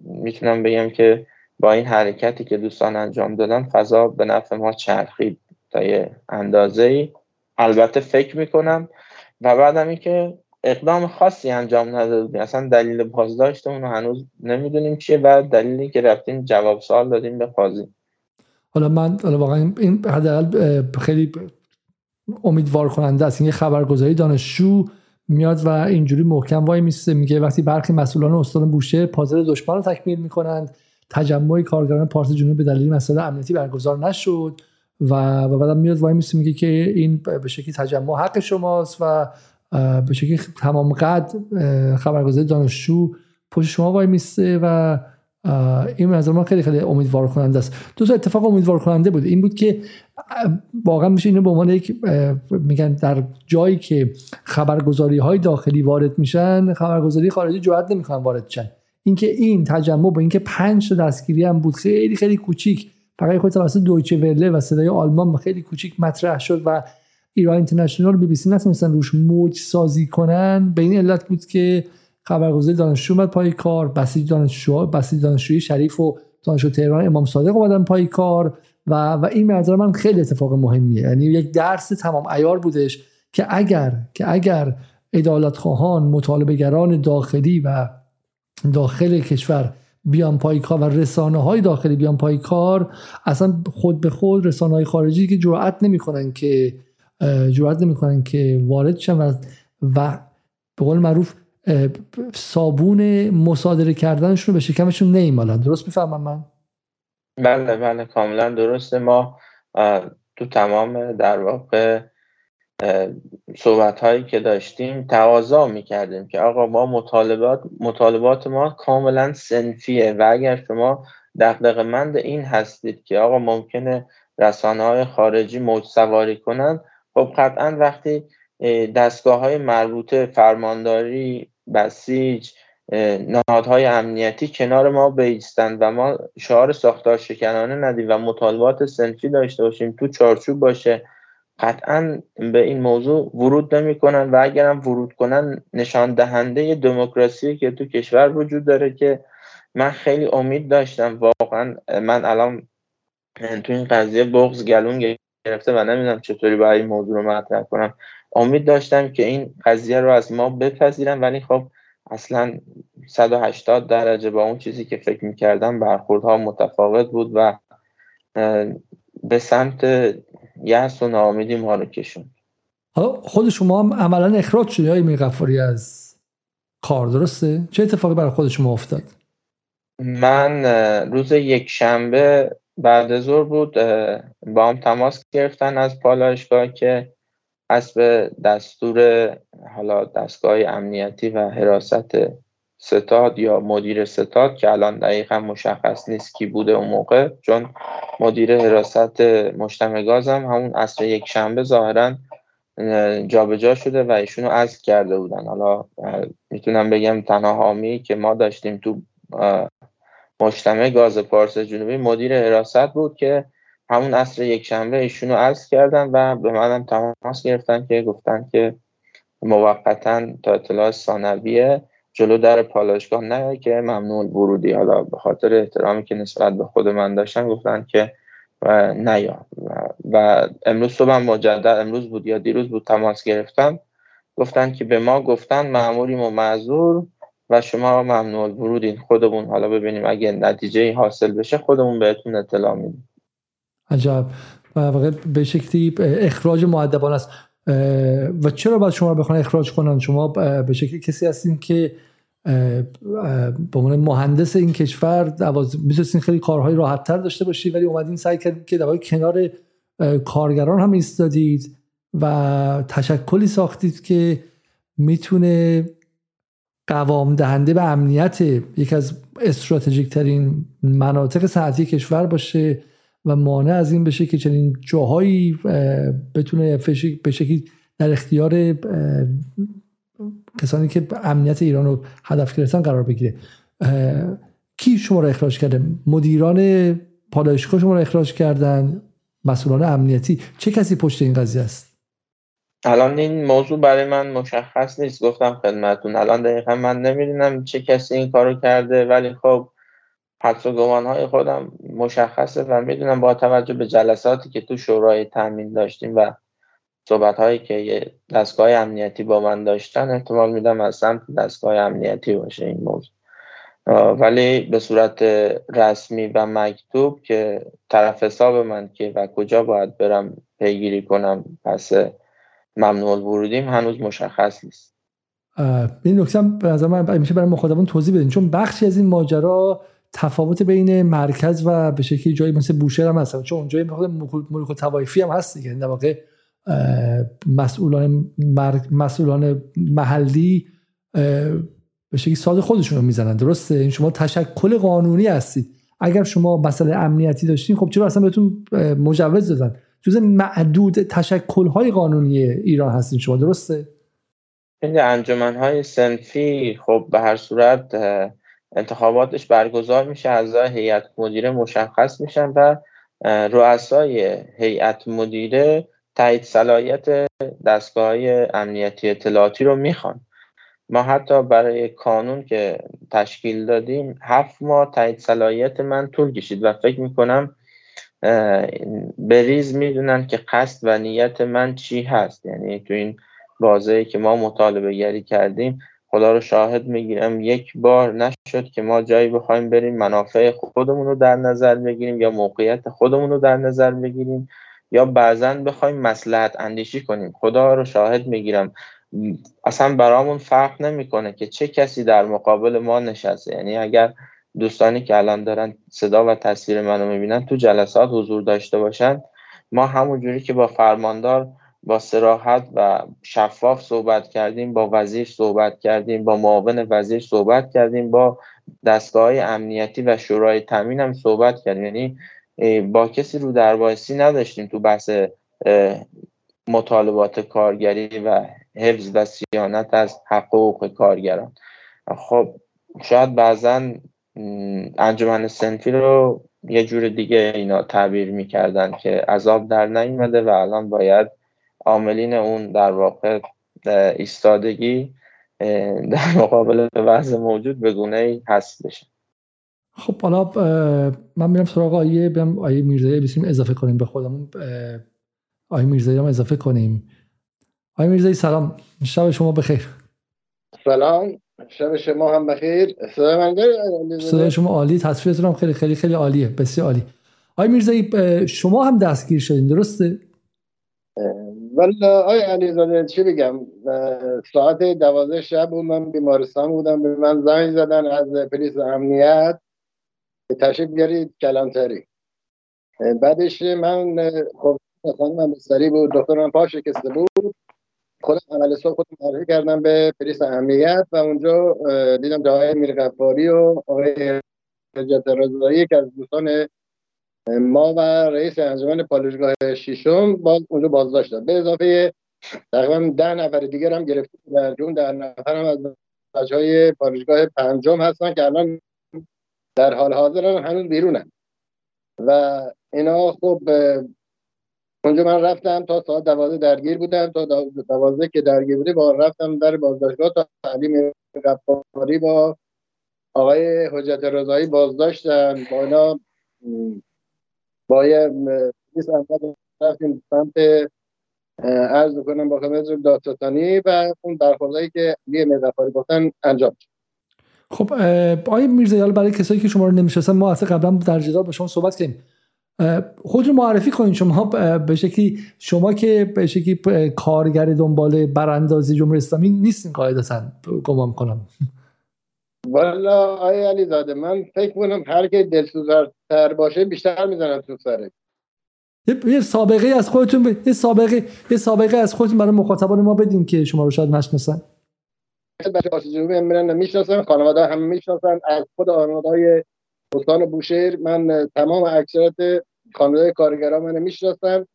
می‌تونم بگم که با این حرکتی که دوستان انجام دادن فضا به نفع ما چرخید تا یه اندازه ای البته فکر می‌کنم و بعدم اینکه اقدام خاصی انجام ندادیم اصلا دلیل بازداشتمون رو هنوز نمی‌دونیم چیه و دلیلی که رفتیم جواب سوال دادیم به قاضی. حالا من حالا واقعا این حداقل خیلی امیدوار کننده است. این خبرگزاری دانشجو میاد و اینجوری محکم وای میسته میگه وقتی برخی مسئولان استان بوشهر پازل دشمن رو تکمیل می‌کنند تجمع کارگران پارس جنوب به دلیل مسئله امنیتی برگزار نشد و و بعدم میاد وای میسته میگه که این به شکلی تجمع حق شماست و به شکلی تمام قد خبرگزاری دانشجو پشت شما وای میسته و این نظر من خیلی خیلی امیدوار کننده است. دو تا اتفاق امیدوار کننده بود. این بود که واقعا میشه اینو به عنوان یک میگن در جایی که خبرگزاری های داخلی وارد میشن خبرگزاری خارجی جرئت نمی‌کنن وارد شن. اینکه این تجمع با اینکه پنج تا دستگیری هم بود خیلی خیلی کوچیک. فقط خود توسط دویچه ورله و صدای آلمان خیلی کوچیک مطرح شد و ایران اینترنشنال بی بی سی نتونستن روش موج سازی کنن. به این علت بود که خبرگزاری دانشجو اومد پای کار بسیج دانشجو بسیج دانشجوی شریف و دانشجو تهران امام صادق اومدن پای کار و و این نظر من خیلی اتفاق مهمیه. یعنی یک درس تمام ایار بودش که اگر که اگر ادالت خواهان مطالبه داخلی و داخل کشور بیان پای کار و رسانه های داخلی بیان پای کار اصلا خود به خود رسانه های خارجی که جرأت نمی‌کنن که جرأت نمی‌کنن که وارد شن و, و به قول معروف صابون مصادره کردنشون رو به شکمشون نیمالن درست می‌فهمم من؟ بله بله کاملا درسته. ما تو تمام در واقع صحبت هایی که داشتیم تقاضا می‌کردیم که آقا ما مطالبات مطالبات ما کاملا سنفیه و اگر شما دقدق مند این هستید که آقا ممکنه رسانه های خارجی موج سواری کنند خب قطعا وقتی دستگاه های مربوطه فرمانداری بسیج نهادهای امنیتی کنار ما بیستند و ما شعار ساختار شکنانه ندیم و مطالبات سنفی داشته باشیم تو چارچوب باشه قطعا به این موضوع ورود نمی کنن و اگر هم ورود کنن نشان دهنده دموکراسی که تو کشور وجود داره که من خیلی امید داشتم واقعا من الان تو این قضیه بغض گلون گرفته و نمی‌دونم چطوری باید این موضوع رو مطرح کنم امید داشتم که این قضیه رو از ما بپذیرن ولی خب اصلا 180 درجه با اون چیزی که فکر می‌کردم برخوردها متفاوت بود و به سمت یأس و ناامیدی ما رو کشون حالا خود شما هم عملا اخراج شدی های میغفاری از کار درسته؟ چه اتفاقی برای خود شما افتاد؟ من روز یک شنبه بعد ظهر بود با هم تماس گرفتن از پالایشگاه که حسب دستور حالا دستگاه امنیتی و حراست ستاد یا مدیر ستاد که الان دقیقا مشخص نیست کی بوده اون موقع چون مدیر حراست مجتمع گازم همون اصر یک شنبه ظاهرا جابجا شده و ایشونو عزل کرده بودن. حالا می‌تونم بگم تنها حامی که ما داشتیم تو مجتمع گاز پارس جنوبی مدیر حراست بود که همون عصر یک شنبه ایشونو عزل کردن و به منم تماس گرفتن که گفتن که موقتا تا اطلاع ثانویه جلو در پالایشگاه نه که ممنوع ورودی. حالا به خاطر احترامی که نسبت به خود من داشتن گفتن که نیا. و, و امروز صبح مجدد امروز بود یا دیروز بود تماس گرفتم. گفتن که به ما گفتن معمولیم و معذور. و شما ممنوع ورودین. خودمون حالا ببینیم اگه نتیجه حاصل بشه خودمون بهتون اطلاع میدیم. عجب. و به شکلی اخراج معدبان است. و چرا باید شما بخوان اخراج کنن؟ شما به شکلی کسی هستین که به عنوان مهندس این کشور می‌تونستین خیلی کارهای راحت تر داشته باشید ولی اومدین سعی کردید که در کنار کارگران هم ایستادید و تشکلی ساختید که می‌تونه قوام دهنده به امنیت یک از استراتژیک ترین مناطق صنعتی کشور باشه و مانع از این بشه که چنین جاهایی بتونه به شکلی در اختیار کسانی که امنیت ایران رو هدف گرفتن قرار بگیره. کی شما رو اخراج کرده؟ مدیران پالایشگاه شما رو اخراج کردن؟ مسئولان امنیتی؟ چه کسی پشت این قضیه است؟ الان این موضوع برای من مشخص نیست. گفتم خدمتون الان دقیقا من نمی‌دونم چه کسی این کارو کرده ولی خب حدس و های خودم مشخصه و می‌دونم با توجه به جلساتی که تو شورای تامین داشتیم و صحبت هایی که دستگاه امنیتی با من داشتن احتمال میدم از سمت دستگاه امنیتی باشه این موضوع. ولی به صورت رسمی و مکتوب که طرف حساب من که و کجا باید برم پیگیری کنم پس ممنوع ورودیم هنوز مشخص نیست. این نکته به نظر من میشه برای مخاطبان توضیح بدین چون بخشی از این ماجرا تفاوت بین مرکز و به شکلی جایی مثل بوشهر هم هست چون اونجا ملک و توایفی هم هست دیگه. در واقع مسئولان مسئولان محلی به شکلی ساز خودشون رو می‌زنن. درسته؟ این شما تشکل قانونی هستید. اگر شما مسئله امنیتی داشتین خب چرا اصلا بهتون مجوز دادن؟ جز معدود تشکل های قانونی ایران هستین شما درسته؟ این انجمن های سنفی خب به هر صورت انتخاباتش برگزار میشه از هیئت مدیره مشخص میشن و رؤسای هیئت مدیره تایید صلاحیت دستگاه امنیتی اطلاعاتی رو می‌خوان. ما حتی برای کانون که تشکیل دادیم هفت ماه تایید صلاحیت من طول کشید و فکر می‌کنم بریز می‌دونن که قصد و نیت من چی هست. یعنی تو این بازه که ما مطالبه گری کردیم خدا رو شاهد می‌گیرم یک بار نشد که ما جایی بخوایم بریم منافع خودمون رو در نظر بگیریم یا موقعیت خودمون رو در نظر بگیریم یا بعضا بخوایم مسلحت اندیشی کنیم. خدا رو شاهد می‌گیرم. اصلا برامون فرق نمی‌کنه که چه کسی در مقابل ما نشسته. یعنی اگر دوستانی که الان دارن صدا و تصویر منو می‌بینن تو جلسات حضور داشته باشن. ما همون جوری که با فرماندار با سراحت و شفاف صحبت کردیم با وزیر صحبت کردیم با معاون وزیر صحبت کردیم با دستگاه امنیتی و شورای تامین هم صحبت کردیم. یعنی با کسی رو دربایسی نداشتیم تو بحث مطالبات کارگری و حفظ و سیانت از حقوق کارگران. خب شاید بعضا انجمن سنفی رو یه جور دیگه اینا تعبیر می‌کردن که عذاب در نیومده و الان باید عاملین اون در واقع ایستادگی در مقابل وضع موجود به گونه ای هست بشه. خب حالا من میرم سراغ آیه بیام آیه میرزایی بسیم اضافه کنیم به خودمون. آیه میرزایی هم اضافه کنیم. آیه میرزایی سلام. شب شما بخیر. سلام. شب شما هم بخیر. صدای شما عالی. تصویرتون هم خیلی خیلی خیلی عالیه. بسیار عالی. آی میرزایی شما هم دستگیر شدین درسته؟ والا آی علیزاده چی بگم؟ ساعت دوازده شب بود من بیمارستان بودم. به من زنگ زدن از پلیس امنیت. تشریف بیارید کلانتری. بعدش من خب خانم سری بود دکترم پا شکسته بود. خودم عمل صبح خودم معرفی کردم به پلیس امنیت و اونجا دیدم جای میر و آقای حجت رضایی که از دوستان ما و رئیس انجمن پالوشگاه شیشم باز اونجا بازداشت به اضافه تقریبا ده نفر دیگر هم گرفته در جون در نفر هم از بچه های پالوشگاه پنجم هستن که الان در حال حاضر هنوز بیرونن. و اینا خب اونجا من رفتم تا ساعت دوازده درگیر بودم تا دوازده که درگیر بوده با رفتم در بازداشتگاه تا تعلیم رفتاری با آقای حجت رضایی بازداشتن با اینا با یه رفتیم سمت عرض کنم با خدمت دادستانی و اون برخوردهایی که علی مدفاری گفتن انجام خب آقای میرزایی برای کسایی که شما رو نمی‌شناسن ما اصلا قبلا در جدال با شما صحبت کردیم. خودتون معرفی کنید شما به شکلی شما که به شکلی کارگر دنبال براندازی جمهوری اسلامی نیستین قاعدتا. گمان کنم والا آقای علی زاده من فکر کنم هر که دلسوزتر باشه بیشتر می‌زنم تو سره یه سابقه از خودتون ب... یه سابقه یه سابقه از خودتون برای مخاطبان ما بدین که شما رو شاید نشناسن. بچه جنوبی میرن می‌شناسن خانواده هم می‌شناسن. از خود خانواده استان بوشهر من تمام اکثرت خانواده کارگرا من می‌شناسن.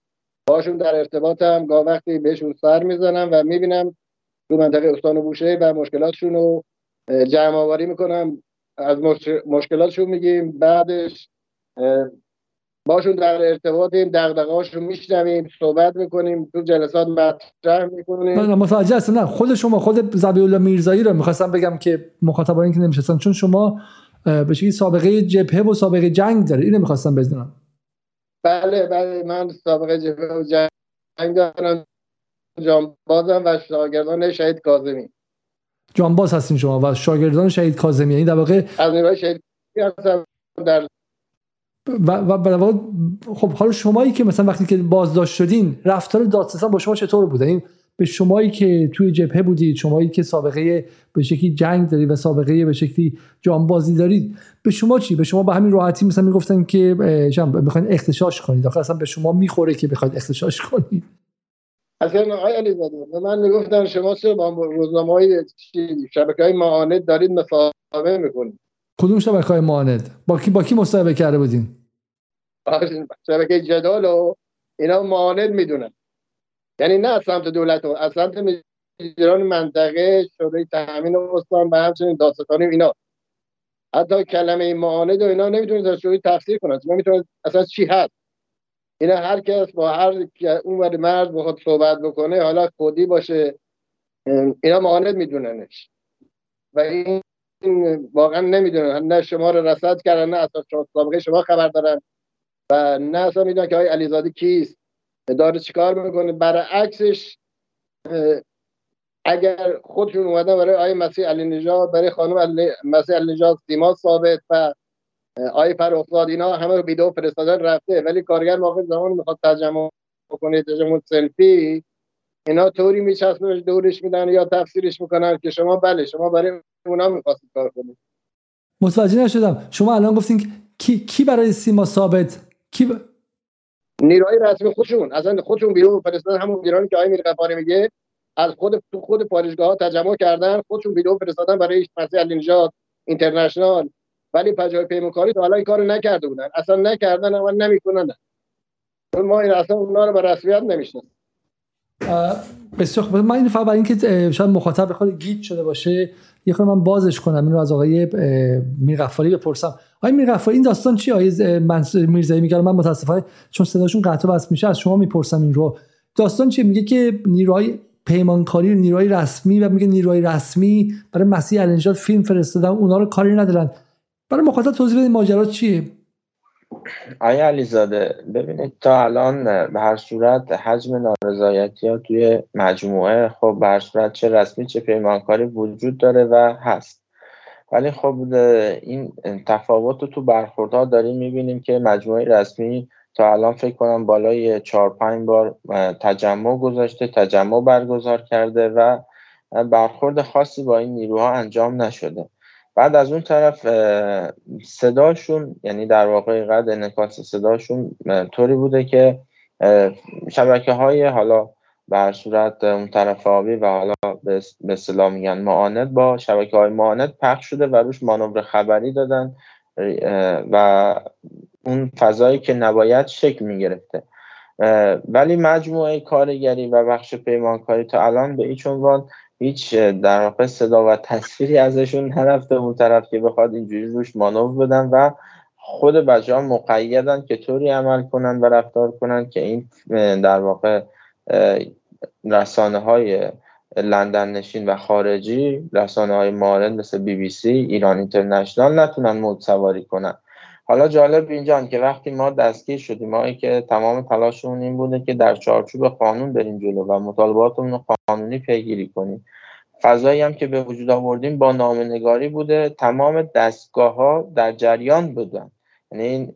باشون در ارتباطم. گاه وقتی بهشون سر می‌زنم و می‌بینم تو منطقه استان بوشهر و مشکلاتشون رو جمع آوری می‌کنم. از مشکلاتشون میگیم. بعدش باشون در ارتباطیم. دغدغه‌هاشون میشنویم. صحبت می‌کنیم. تو جلسات مطرح می‌کنیم. نه متوجه هستم. نه خود شما خود زبی الله میرزایی رو می‌خواستم بگم که مخاطبان که نمیشستن چون شما به سابقه جبهه و سابقه جنگ داره اینو می‌خواستم بدونم. بله بله من سابقه جبهه و جنگ دارم. جانبازم و شاگردان شهید کاظمی. جانباز هستین شما و شاگردان شهید کاظمی یعنی در واقع از نیروهای شهید هستم. در و, و خب حالا شمایی که مثلا وقتی که بازداشت شدین رفتار دادستان با شما چطور بوده این به شمایی که توی جبهه بودید شمایی که سابقه به شکلی جنگ دارید و سابقه به شکلی جانبازی دارید به شما چی؟ به شما به همین راحتی مثلا می‌گفتن که می‌خواین اختشاش کنید. آخه اصلا به شما می‌خوره که بخواید اختشاش کنید. اصلا آقای علی به من می‌گفتن شما چرا با روزنامه های شبکه های معاند دارید مصاحبه می‌کنید. کدوم شبکه های معاند؟ با کی با کی مصاحبه کرده بودین؟ شبکه جدال و اینا معاند می‌دونن. یعنی نه از سمت دولت و از سمت مدیران منطقه شورای تامین استان و همچنین داستانی اینا. حتی کلمه معاند و اینا نمی‌تونید از شورای تفسیر کنند نمی‌تونید اصلا چی هست؟ اینا هر کس با هر اون ور مرد بخواد صحبت بکنه حالا کودی باشه. اینا معاند میدوننش. و این واقعا نمی‌دونن. نه شما رو رصد کردن نه اصلا سابقه شما خبر دارن. و نه اصلا می‌دونن که آقای علیزاده کیست. داره چیکار می‌کنه؟ برعکسش اگر خودشون اومدن برای آقای مسیح علی نژاد برای خانم علی مسیح علی نژاد سیما ثابت و آقای فرخزاد اینا همه رو ویدیو فرستادن رفته. ولی کارگر موقع زمان می‌خواد ترجمه بکنه ترجمه سلفی اینا طوری میچسبنش دورش میدن یا تفسیرش می‌کنن که شما بله شما برای اونا می‌خواستید کار کنید. متوجه نشدم. شما الان گفتین کی کی برای سیما ثابت؟ کی. نیروهای رسمی خودشون اصلا خودشون بیرون فرستادن همون ایرانی که آقای میر قفاری میگه از خود تو خود پالایشگاه ها تجمع کردن خودشون ویدیو فرستادن برای مسیح النجات اینترنشنال. ولی پجای پیمانکاری تا حالا این کارو نکرده بودن. اصلا نکردن و نمی‌کنن ما این اصلا اونا رو به رسمیت نمی‌شناسیم. بسیار من این فقط برای اینکه شاید مخاطب خود گیت شده باشه یه خود من بازش کنم. اینو از آقای میرغفاری بپرسم. آقای میرغفاری این داستان چی آقای میرزایی میگه من متاسفانه چون صداشون قطع بس میشه از شما می‌پرسم این رو. داستان چیه؟ میگه که نیروهای پیمانکاری نیروهای رسمی و میگه نیروهای رسمی برای مسیح النجات فیلم فرستادن اونا رو کاری ندارن. برای مخاطب توضیح بدید ماجرا چیه؟ آیا علیزاده ببینید تا الان به هر صورت حجم نارضایتی ها توی مجموعه خب به هر صورت چه رسمی چه پیمانکاری وجود داره و هست. ولی خب این تفاوت رو تو برخوردها داریم می‌بینیم که مجموعه رسمی تا الان فکر کنم بالای چهار پنج بار تجمع گذاشته تجمع برگزار کرده و برخورد خاصی با این نیروها انجام نشده. بعد از اون طرف صداشون یعنی در واقع قد انکاس صداشون طوری بوده که شبکه های حالا بر صورت اون طرف آبی و حالا به اصطلاح میگن معاند با شبکه های معاند پخش شده و روش مانور خبری دادن و اون فضایی که نباید شکل می‌گرفته. ولی مجموعه کارگری و بخش پیمانکاری تا الان به هیچ عنوان هیچ در واقع صدا و تصویری ازشون نرفته اون طرف که بخواد اینجوری روش مانور بدن و خود بچه ها مقیدن که طوری عمل کنن و رفتار کنن که این در واقع رسانه های لندن نشین و خارجی رسانه های مارن مثل بی بی سی ایران اینترنشنال نتونن موج سواری کنن. حالا جالب اینجا که وقتی ما دستگیر شدیم ما که تمام تلاشمون این بوده که در چارچوب قانون بریم جلو و مطالباتمون قانونی پیگیری کنیم. فضایی هم که به وجود آوردیم با نامنگاری بوده تمام دستگاه ها در جریان بودن. یعنی این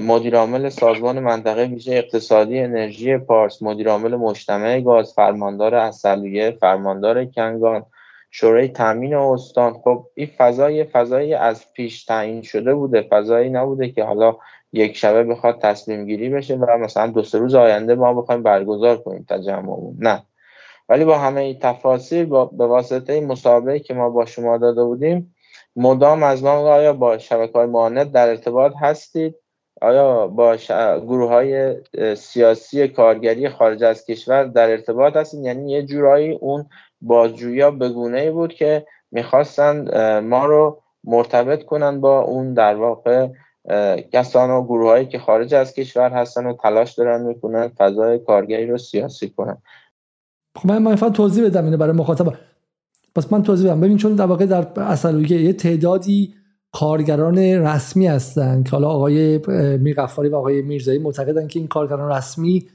مدیرعامل سازمان منطقه ویژه اقتصادی انرژی پارس مدیرعامل مجتمع گاز فرماندار اصلیه فرماندار کنگان شورای تامین استان. خب این فضای فضایی از پیش تعیین شده بوده فضایی نبوده که حالا یک شبه بخواد تصمیم گیری بشه و مثلا دو سه روز آینده ما بخوایم برگزار کنیم تجمعمون نه. ولی با همه این تفاصیل با به واسطه مسابقه که ما با شما داده بودیم مدام از ما آیا با شبکه های معاند در ارتباط هستید؟ آیا با گروه های سیاسی کارگری خارج از کشور در ارتباط هستید؟ یعنی یه جورایی اون بازجویا به گونه بود که می‌خواستن ما رو مرتبط کنن با اون در واقع کسان و گروه هایی که خارج از کشور هستن و تلاش دارن می‌کنن فضای کارگری رو سیاسی کنن. خب من فقط توضیح بدم اینه برای مخاطب پس من توضیح بدم. ببین چون در واقع در اصلویه یه تعدادی کارگران رسمی هستن که حالا آقای میرغفاری و آقای میرزایی معتقدن که این کارگران رسمی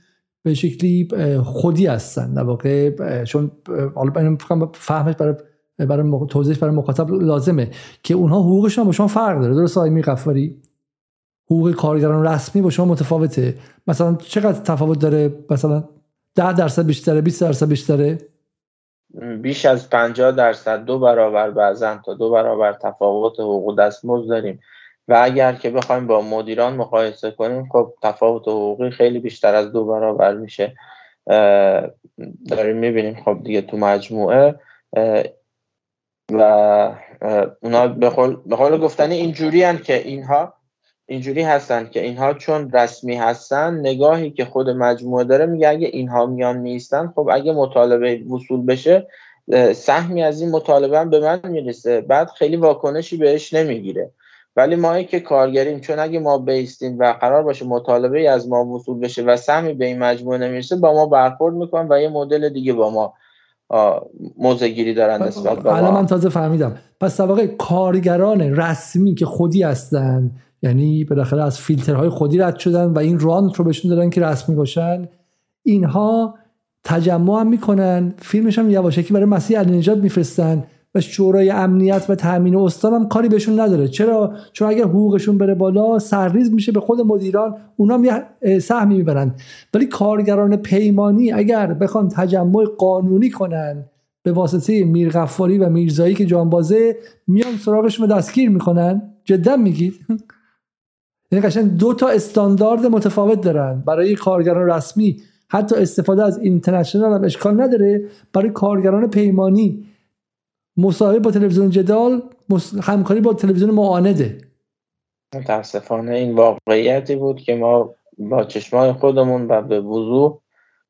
به شکلی خودی هستن. در واقع چون حالا فهمش برای برای توضیح برای مخاطب لازمه که اونها حقوقشون با شما فرق داره. درست آقای میرغفاری حقوق کارگران رسمی با شما متفاوته. مثلا چقدر تفاوت داره؟ مثلا 10 درصد بیشتره 20 درصد بیشتره؟ بیش از 50 درصد. دو برابر بعضا تا دو برابر تفاوت حقوق دستمزد داریم. و اگر که بخوایم با مدیران مقایسه کنیم خب تفاوت حقوقی خیلی بیشتر از دو برابر میشه. داریم می‌بینیم خب دیگه تو مجموعه. و اونا به قول گفتنی اینجوری که اینها اینجوری هستن که اینها چون رسمی هستن نگاهی که خود مجموعه داره میگه اگه اینها میان نیستن خب اگه مطالبه وصول بشه سهمی از این مطالبه به من می‌رسه. بعد خیلی واکنشی بهش نمی‌گیره. ولی ما که کارگریم چون اگه ما بیستیم و قرار باشه مطالبه از ما وصول بشه و سهمی به این مجموعه نمی‌رسه با ما برخورد می‌کنن و یه مدل دیگه با ما موزگیری دارن نسبت به ما. من تازه فهمیدم. پس واقع کارگران رسمی که خودی هستن یعنی بالاخره از فیلترهای خودی رد شدن و این رانت رو بهشون دادن که رسمی باشن اینها تجمع هم می‌کنن. فیلمش هم یواشکی برای مسیح علی نجات میفرستن. و شورای امنیت و تامین استان هم کاری بهشون نداره. چرا؟ چون اگر حقوقشون بره بالا سرریز میشه به خود مدیران اونا هم سهمی می‌برن. ولی کارگران پیمانی اگر بخوان تجمع قانونی کنن به واسطه میرغفاری و میرزایی که جانبازه میان سراغشون رو دستگیر می‌کنن. جدا میگید؟ یعنی قشنگ دو تا استاندارد متفاوت دارن. برای کارگران رسمی حتی استفاده از اینترنشنال هم اشکال نداره. برای کارگران پیمانی مصاحبه با تلویزیون جدال همکاری با تلویزیون معانده. متاسفانه این واقعیتی بود که ما با چشمای خودمون و به وضوح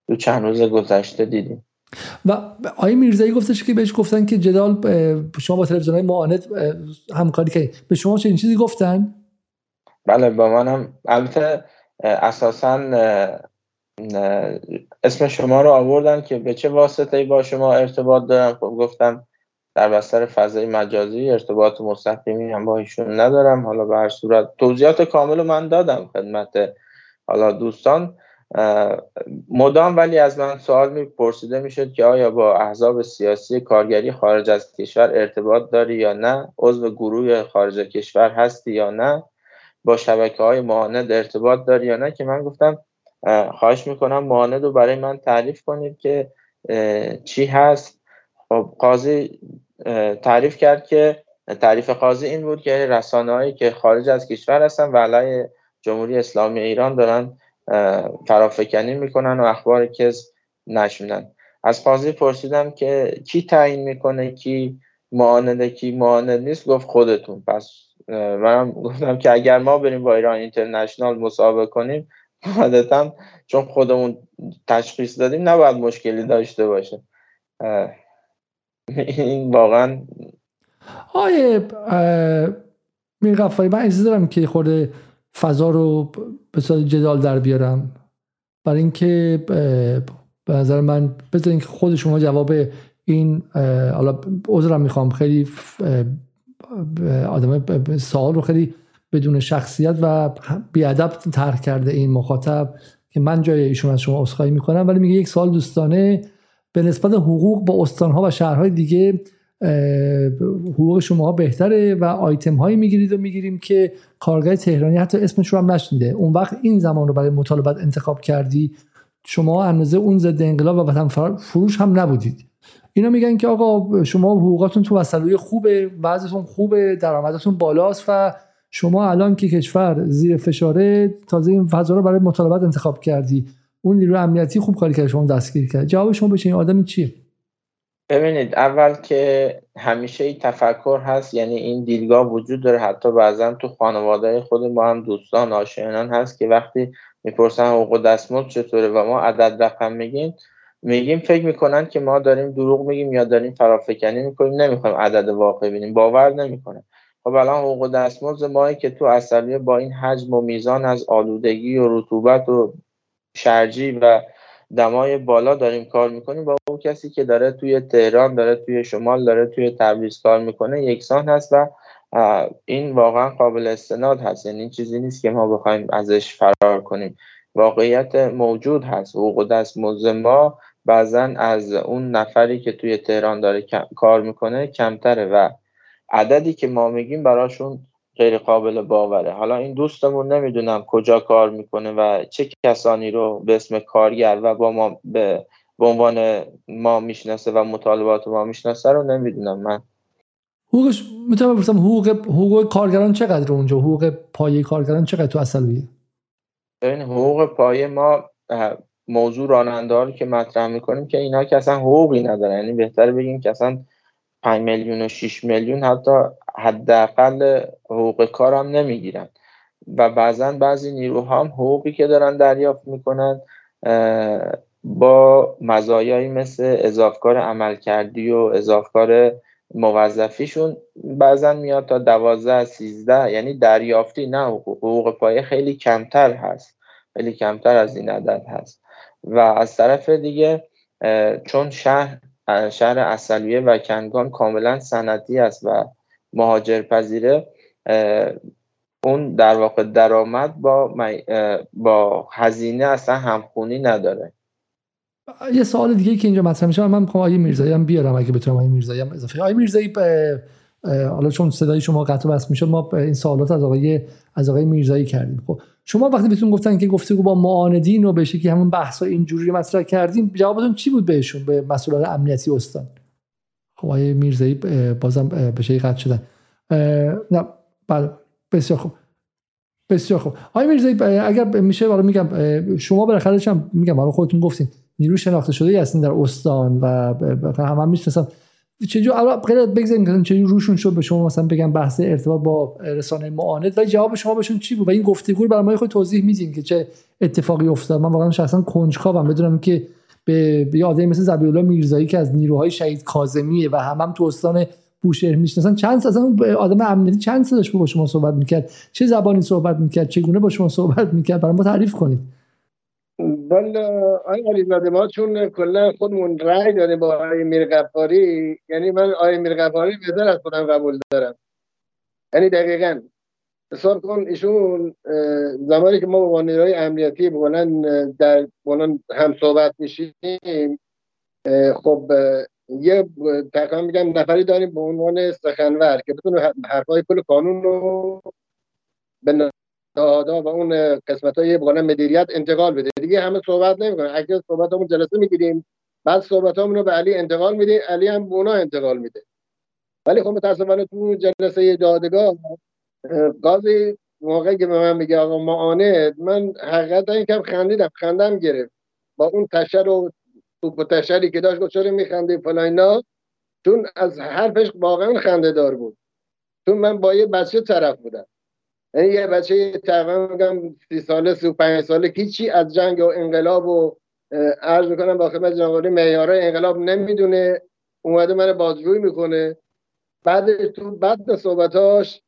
تو چند روز گذشته دیدیم. و آقای میرزایی گفتش که بهش گفتن که جدال شما با تلویزیون های معاند همکاری که به شما چه این چیزی گفتن؟ بله با منم البته اساسا اسم شما رو آوردن که به چه واسطه با شما ارتباط دارم خب گفتم در بستر فضای مجازی ارتباط مستقیمی هم با ایشون ندارم. حالا به هر صورت توضیحات کامل من دادم خدمت حالا دوستان. مدام ولی از من سوال میپرسیده می‌شد که آیا با احزاب سیاسی کارگری خارج از کشور ارتباط داری یا نه؟ عضو گروه خارج کشور هستی یا نه؟ با شبکه های معاند ارتباط داری یا نه؟ که من گفتم خواهش می‌کنم معاند رو برای من تعریف کنید که چی هست. خب قاضی تعریف کرد که تعریف قاضی این بود که رسانه هایی که خارج از کشور هستن و علیه جمهوری اسلامی ایران دارن فرافکنی می‌کنن و اخبار کذب نشونن. از قاضی پرسیدم که کی تعیین می‌کنه کی معانده کی معاند نیست گفت خودتون. پس منم گفتم که اگر ما بریم با ایران اینترنشنال مسابقه کنیم عادتا چون خودمون تشخیص دادیم نباید مشکلی داشته باشه. این واقعا آیه میرغفاری من اجازه دارم که خورده فضا رو به صورت جدال در بیارم. برای اینکه به نظر من بذارین که خود شما جواب این حالا عذرم می‌خوام خیلی آدم سوال رو خیلی بدون شخصیت و بیادب طرح کرده این مخاطب که من جای ایشون از شما عذرخواهی می‌کنم. ولی میگه یک سال دوستانه به نسبت حقوق با استانها و شهرهای دیگه حقوق شما بهتره و آیتم هایی می‌گیرید و می‌گیریم که کارگاه تهرانی حتی اسمش رو هم نشنیده. اون وقت این زمان رو برای مطالبت انتخاب کردی شما اندازه اون ضد انقلاب و وطن فروش هم نبودید. اینا میگن که آقا شما حقوقاتون تو وسلوی خوبه وضعتون خوبه درآمدتون بالاست و شما الان که کشور زیر فشاره تازه این فضا رو برای مطالبت انتخاب کردی. اون نیروی امنیتی خوب کاری کرد شما دستگیر کرد. جواب شما به این آدمی چیه؟ ببینید اول که همیشه این تفکر هست یعنی این دیدگاه وجود داره. حتی بعضا تو خانواده خود ما هم دوستان آشنان هست که وقتی می‌پرسن حقوق دستمزد چطوره و ما عدد رقم میگیم میگیم فکر می‌کنن که ما داریم دروغ میگیم یا داریم فرافکنی می‌کنیم. نمی‌خوایم عدد واقعی ببینیم. باور نمی‌کنه. خب الان حقوق دستمزد مایی که تو اصلیه با این حجم و میزان از آلودگی و رطوبت و شرجی و دمای بالا داریم کار می‌کنیم با اون کسی که داره توی تهران داره توی شمال داره توی تبریز کار می‌کنه یکسان هست و این واقعا قابل استناد هست. یعنی این چیزی نیست که ما بخوایم ازش فرار کنیم. واقعیت موجود هست. حقوق دستمزد ما بعضا از اون نفری که توی تهران داره کار می‌کنه کمتره و عددی که ما میگیم براشون غیر قابل باوره. حالا این دوستمون نمی‌دونم کجا کار می‌کنه و چه کسانی رو به اسم کارگر و با ما به, عنوان ما می‌شناسه و مطالبات ما می‌شناسه رو نمی‌دونم من. حقوقش می‌تونم بپرسم حقوق حقوق کارگران چقدر اونجا؟ حقوق پایه کارگران چقدر تو اصلیه ببین حقوق پایه ما موضوع راننده که مطرح می‌کنیم که اینا که اصلا حقوقی ندارن. یعنی بهتر بگیم که اصلا 5 میلیون و 6 میلیون حتی حداقل حقوق کار هم نمی‌گیرن. و بعضا بعضی نیروها هم حقوقی که دارن دریافت می‌کنن با مزایایی مثل اضافکار عملکردی و اضافکار موظفیشون بعضا میاد تا دوازده سیزده یعنی دریافتی نه حقوق, حقوق پایه خیلی کمتر هست. خیلی کمتر از این عدد هست. و از طرف دیگه چون شهر شهر اصلیه و کنگان کاملا سنتی است و مهاجر پذیره اون در واقع درآمد با با هزینه اصلا همخونی نداره. یه سوال دیگه که اینجا مطرح میشه من می‌خوام آیه میرزایی هم بیارم اگه بتونم آیه میرزایی هم اضافه آیه میرزایی حالا چون صدای شما قطع بس می‌شد ما این سوالات از آقای از آقای میرزایی کردیم. خب شما وقتی بهتون گفتن که گفتگو با معاندین و بشه که همون بحث اینجوری مطرح کردیم جوابتون چی بود بهشون به مسئولان امنیتی استان؟ خب آقای میرزایی بازم به شی قطع شدن. نه بله بسیار خوب. بسیار خوب. آقای میرزایی اگر میشه والا میگم شما بالاخره هم میگم حالا خودتون گفتین نیرو شناخته شده هستین در استان و هم هم می‌شناسم چجور اول غیر بگذاریم که چجور روشون شد به شما مثلا بگم بحث ارتباط با رسانه معاند. و جواب شما بهشون چی بود؟ و این گفتگو رو برای ما خود توضیح میدین که چه اتفاقی افتاد. من واقعا شخصا کنجکاوم. بدونم که به یه آدمی مثل زبی الله میرزایی که از نیروهای شهید کاظمیه و هم, هم تو استان بوشهر می‌شناسن چند سال اصلا آدم امنیتی چند سالش با شما صحبت می‌کرد؟ چه زبانی صحبت می‌کرد؟ چگونه با شما صحبت می‌کرد؟ برای ما تعریف کنید. والا آقای علیزاده ما چون کلا خودمون رأی داریم با آقای میرغفاری یعنی من آقای میرغفاری بهتر از خودم قبول دارم. یعنی دقیقا. حساب کن ایشون زمانی که ما با نیروهای امنیتی بلند در بلند هم صحبت میشیم خب یه تقریبا میگم نفری داریم به عنوان سخنور که بتونه حرفای کل قانون رو به دادا و اون قسمت های بقول مدیریت انتقال بده. دیگه همه صحبت نمی‌کنه اگه صحبت همون جلسه می‌گیریم. بعد صحبت رو به علی انتقال میده علی هم به انتقال میده. ولی خب متاسفانه تو جلسه دادگاه قاضی موقعی که به من میگه آقا معاند من حقیقتا این کم خندیدم. خندم گرفت. با اون تشر و توپ تشری که داشت گفت چرا میخندی فلاینا چون از حرفش واقعا خنده دار بود. چون من با یه بچه طرف بودم. یعنی یه بچه تقریبا میگم سی ساله سی و پنج ساله هیچی از جنگ و انقلاب و عرض می‌کنم با خدمت جناب معیارهای انقلاب نمی‌دونه. اومده من بازجویی می‌کنه. بعد تو بعد صحبتاش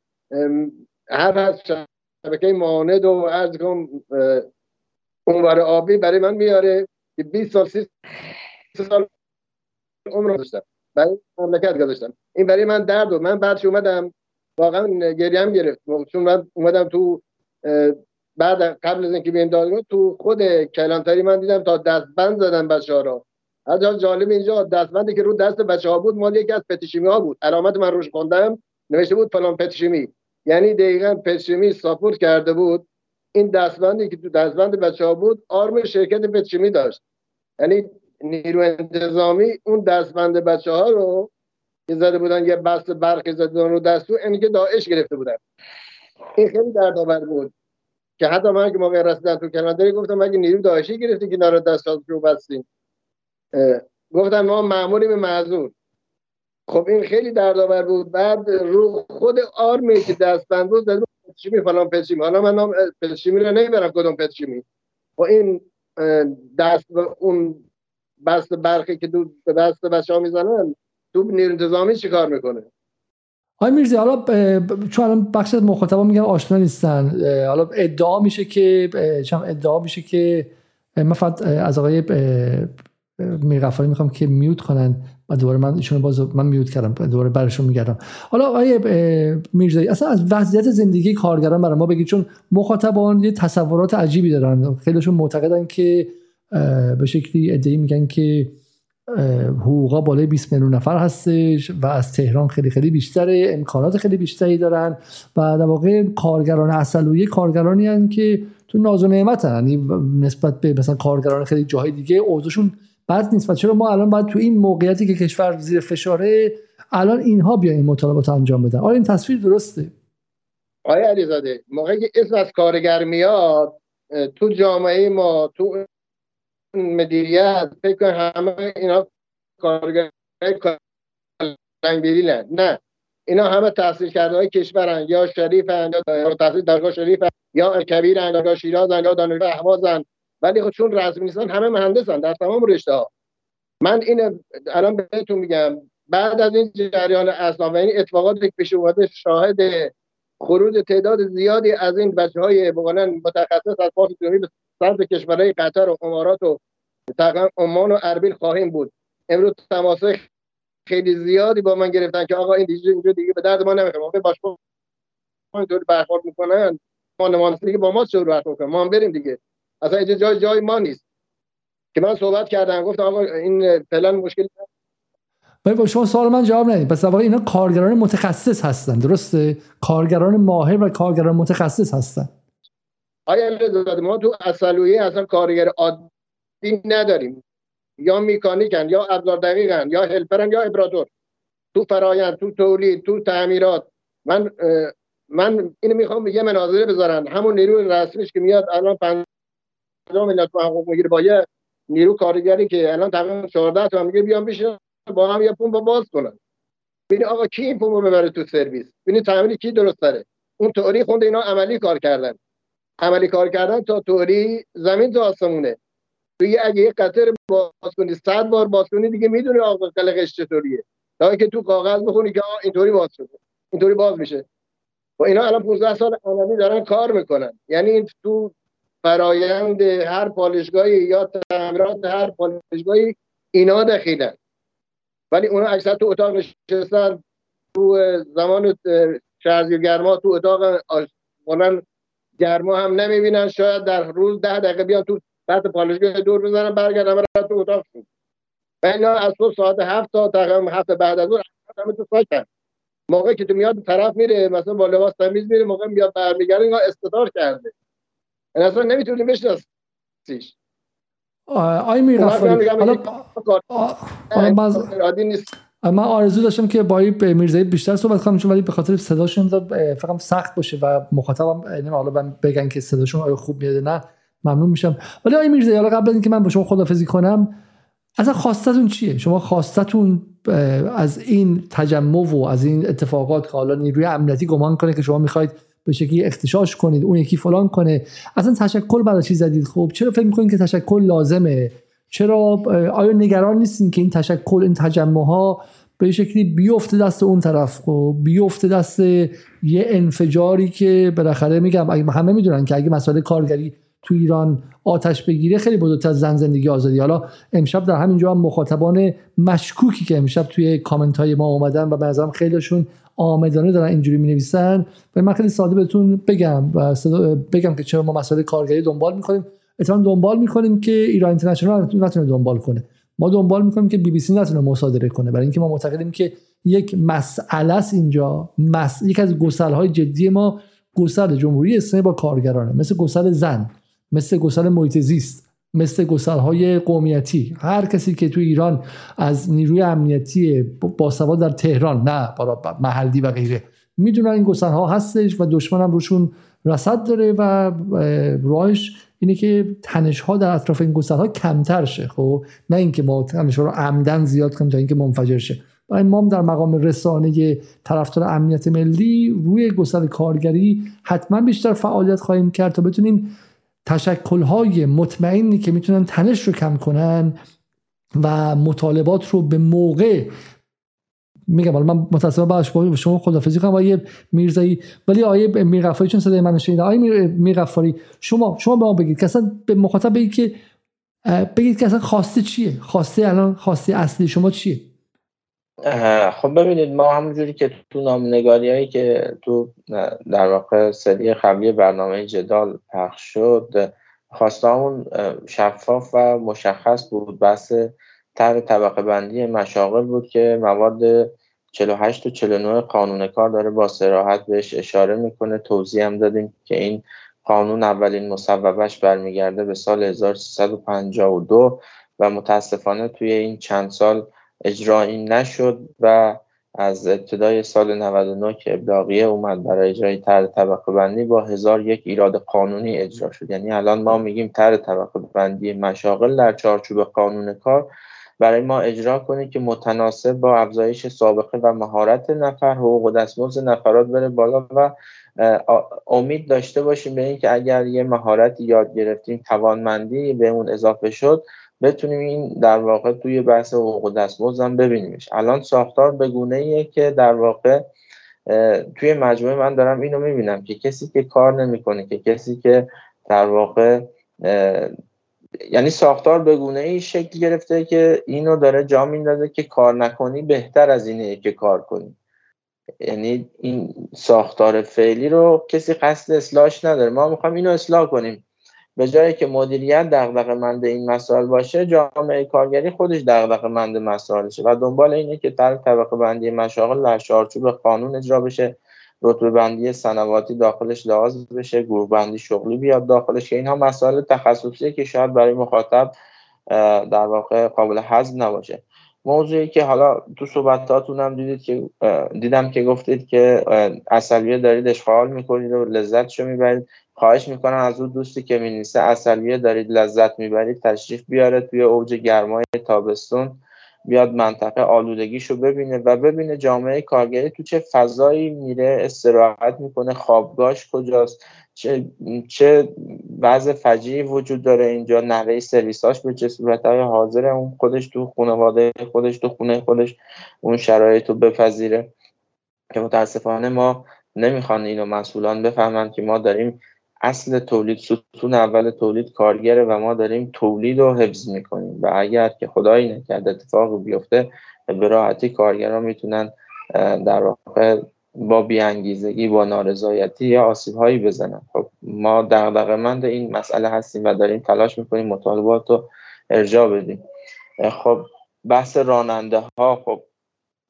هر از شبکه معاند و عرض کنم اونور آبی برای من میاره. که 20 سال 30 سال عمر داشتم برای مملکت گذاشتم. این برای من درد و من بعدش اومدم واقعا گریه هم گرفت. چون من اومدم تو بعد قبل از اینکه بیایم دادگاه تو خود کلانتری من دیدم تا دستبند زدن بچه ها را از جالب اینجا دستبندی که رو دست بچه ها بود مال یکی از پتیشیمی ها بود. علامت من روش خوندم نوشته بود فلان پتیشیمی. یعنی دقیقا پتیشیمی ساپورت کرده بود. این دستبندی که تو دستبند بچه ها بود آرم شرکت پتیشیمی داشت. یعنی نیرو انتظامی اون دستبند بچه ها رو که زده بودن یه بست برقی زده رو دستو اینی که داعش گرفته بودن. این خیلی دردآور بود که حتی من که موقع رسیدن تو کلمداری گفتم اگه نیرو داعشی گرفتی که نارو دست رو بستیم گفتن ما معمولی به معذور. خب این خیلی دردآور بود. بعد رو خود آرمی که دستبند بود زده پتشیمی فلان پتشیمی. حالا من نام پتشیمی رو نمی‌برم کدوم پتشیمی. و این دست اون بست برقی که دو به دست بچه ها می‌زنن تو انتظامی چیکار می‌کنه؟ آقای میرزی حالا چون الان بخش از مخاطبا میگن آشنا نیستن حالا ادعا میشه که چم ادعا میشه که من فقط از آقای میرغفاری می‌خوام که میوت کنن و دوباره من ایشون باز من میوت کردم دوباره برشون میگردم. حالا آقای میرزایی اصلا از وضعیت زندگی کارگران برای ما بگید چون مخاطبان یه تصورات عجیبی دارن خیلیشون معتقدن که به شکلی ادعی میگن که حقوقا بالای 20 میلیون نفر هستش و از تهران خیلی خیلی بیشتره امکانات خیلی بیشتری دارن و در واقع کارگران اصلویه کارگرانی هستند که تو ناز و نعمت یعنی نسبت به مثلا کارگران خیلی جاهای دیگه اوضاعشون بد نیست. و چرا ما الان باید تو این موقعیتی که کشور زیر فشاره الان اینها بیان این مطالبات انجام بدن؟ آیا این تصویر درسته؟ آیا علیزاده موقعی که اسم از کارگر میاد تو جامعه ما تو مدیریت فکر همه اینا کارگر رنگ نه. اینا همه تحصیل کرده های کشورن. یا شریفن یا تحصیل درگاه شریفن یا کبیرن یا شیرازن یا دانشگاه احوازن. ولی خب چون رسمی نیستن همه مهندسن در تمام رشته ها من این الان بهتون میگم. بعد از این جریان اسلام و این اتفاقات که پیش اومده شاهد خروج تعداد زیادی از این بچه های متخصص از پاس جنوبی به سمت کشورهای قطر و امارات و تقریبا عمان و اربیل خواهیم بود. امروز تماس خیلی زیادی با من گرفتن که آقا این دیگه اینجا دیگه به درد ما نمی‌خوره. ما باشگاه اینطوری برخورد می‌کنن ما نمانسی با ما شروع می‌کنن. ما هم بریم دیگه. اصلا اینجا جای جای ما نیست. که من صحبت کردم گفتم آقا این فعلا مشکل ولی با شما سوال من جواب ندید. پس واقعا اینا کارگران متخصص هستن درسته؟ کارگران ماهر و کارگران متخصص هستن. آیا ما تو اصلویه اصلا کارگر عادی نداریم. یا میکانیکن یا ابزار دقیقن یا هلپرن یا ابراتور. تو فرایند تو تولید تو تعمیرات. من من اینو می‌خوام یه مناظره بذارن. همون نیروی رسمیش که میاد الان 50 میلیون تومن حقوق می‌گیره با یه نیرو کارگری که الان تقریبا 14 تا میگه بیان بشین با هم یه پمپ باز کنن. ببین آقا کی این پمپ ببره تو سرویس؟ ببین تعمیری کی درست داره اون تئوری خونده اینا عملی کار کردن. عملی کار کردن تا تئوری زمین تو آسمونه. تو اگه یه قطر باز کنی صد بار باز کنی دیگه می‌دونی آقا قلقش چطوریه. تا که تو کاغذ بخونی که اینطوری باز شده. اینطوری باز میشه. و اینا الان 15 سال عملی دارن کار می‌کنن. یعنی تو فرایند هر پالشگاهی یا تعمیرات هر پالشگاهی اینا دخیلن. ولی اونا اکثر تو اتاق نشستن. تو زمان شهرزیر گرما تو اتاق آشغالن گرما هم نمی‌بینن شاید در روز ده دقیقه بیان تو بعد پالشگاه دور بزنن برگردن برن تو اتاق شد و اینا از صبح ساعت هفت تا تقریبا هفت بعد از اون همه تو ساکن موقعی که تو میاد طرف میره مثلا با لباس تمیز میره موقع میاد برمیگرده اینا استدار کرده. این اصلا نمی‌تونی بشناسیش. آی می‌رفت حالا حالا نیست. من آرزو داشتم که با میرزایی بیشتر صحبت کنم چون ولی به خاطر صداشون فقط سخت باشه و مخاطبم حالا بگن که صداشون آیا خوب میاد نه ممنون میشم. ولی آقای میرزایی حالا قبل اینکه من با شما خدافزی کنم اصلا خواستتون چیه؟ شما خواستتون از این تجمع و از این اتفاقات که حالا نیروی امنیتی گمان کنه که شما می‌خواید به شکلی اختشاش کنید اون یکی فلان کنه اصلا تشکل برای چی زدید؟ خب چرا فکر می‌کنید که تشکل لازمه؟ چرا آیا نگران نیستین که این تشکل این تجمع ها به شکلی بیفته دست اون طرف؟ و خب؟ بیفته دست یه انفجاری که بالاخره میگم همه می‌دونن که اگه مسئله کارگری تو ایران آتش بگیره خیلی بزرگتر از زن زندگی آزادی. حالا امشب در همینجا هم مخاطبان مشکوکی که امشب توی کامنت های ما اومدن و به نظرم خیلیشون آمدانه دارن اینجوری می نویسن و من خیلی ساده بهتون بگم و بگم که چرا ما مسئله کارگری دنبال می‌کنیم. اتفاقا دنبال می‌کنیم که ایران اینترنشنال نتونه دنبال کنه. ما دنبال می‌کنیم که بی بی سی نتونه مصادره کنه. برای اینکه ما معتقدیم که یک مسئله است اینجا. مس... یک از گسل جدی ما گسل جمهوری اسلامی با کارگرانه. مثل گسل زن مثل گسل محیط زیست مثل گسل های قومیتی. هر کسی که تو ایران از نیروی امنیتی باسواد در تهران نه محلی و غیره می‌دونن این گسل ها هستش و دشمن هم روشون رسد داره و راهش اینه که تنش ها در اطراف این گسل ها کمتر شه خب؟ نه اینکه ما تنش ها رو عمدن زیاد کنیم تا اینکه منفجر شه. و ما در مقام رسانه طرفدار امنیت ملی روی گسل کارگری حتما بیشتر فعالیت خواهیم کرد تا بتونیم تشکلهای مطمئنی که می‌تونن تنش رو کم کنن و مطالبات رو به موقع میگم حالا من متاسفانه باش با شما خدافظی کنم آیه میرزایی ولی آیه میرغفاری چون صدای منو شنیده آیه میرغفاری شما شما به ما بگید که اصلا به مخاطب بگید که بگید که اصلا خواسته چیه؟ خواسته الان خواسته اصلی شما چیه؟ خب ببینید ما همونجوری که تو نامنگاری هایی که تو در واقع سری قبلی برنامه جدال پخش شد خواستامون شفاف و مشخص بود بحث تر طبقه بندی مشاغل بود که مواد 48 و 49 قانون کار داره با سراحت بهش اشاره می‌کنه. توضیح هم دادیم که این قانون اولین مصوبش برمیگرده به سال 1352 و متاسفانه توی این چند سال اجرایی نشد و از ابتدای سال 99 که ابلاغیه اومد برای اجرای طرح طبقه بندی با هزار یک ایراد قانونی اجرا شد. یعنی الان ما میگیم طرح طبقه بندی مشاغل در چارچوب قانون کار برای ما اجرا کنه که متناسب با افزایش سابقه و مهارت نفر حقوق و دستمزد نفرات بره بالا و امید داشته باشیم به اینکه اگر یه مهارتی یاد گرفتیم توانمندی به اون اضافه شد بتونیم این در واقع توی بحث حقوق و دستمزد هم ببینیمش. الان ساختار به گونه ایه که در واقع توی مجموعه من دارم اینو می‌بینم که کسی که کار نمی‌کنه که کسی که در واقع یعنی ساختار به گونه ای شکل گرفته که اینو داره جا میندازه که کار نکنی بهتر از اینه که کار کنی. یعنی این ساختار فعلی رو کسی قصد اصلاحش نداره. ما می‌خوایم اینو اصلاح کنیم. به جایی که مدیریت دغدغه مند این مسائل باشه جامعه کارگری خودش دغدغه مند مسائلشه و دنبال اینه که در طبقه بندی مشاغل در چارچوب قانون اجرا بشه. رتبه بندی سنواتی داخلش لحاظ بشه گروه بندی شغلی بیاد داخلش. که اینها مسائل تخصصیه که شاید برای مخاطب در واقع قابل حذف نباشه. موضوعی که حالا تو صحبتاتون هم دیدید که دیدم که گفتید که اصلیه دارید اشغال می‌کنید و لذتشو می‌برید. خواهش می‌کنم از اون دوستی که مینیسه اصلیه دارید لذت می‌برید تشریف بیاره توی اوج گرمای تابستون. بیاد منطقه آلودگیشو ببینه و ببینه جامعه کارگری تو چه فضایی میره استراحت می‌کنه خوابگاهش کجاست چه چه وضع فجیعی وجود داره اینجا نحوه سرویساش به چه صورتهای حاضره اون خودش تو خانواده خودش تو خونه خودش اون شرایط رو بپذیره؟ که متاسفانه ما نمی‌خوان اینو مسئولان بفهمن که ما داریم اصل تولید ستون اول تولید کارگره و ما داریم تولید رو حفظ می‌کنیم. و اگر که خدایی نکرد اتفاق بیفته به راحتی کارگران می‌تونن در واقع با بیانگیزگی با نارضایتی یا آسیب هایی بزنن. خب ما دغدغه‌مند این مسئله هستیم و داریم تلاش می‌کنیم مطالبات رو ارجاع بدیم. خب بحث راننده ها خب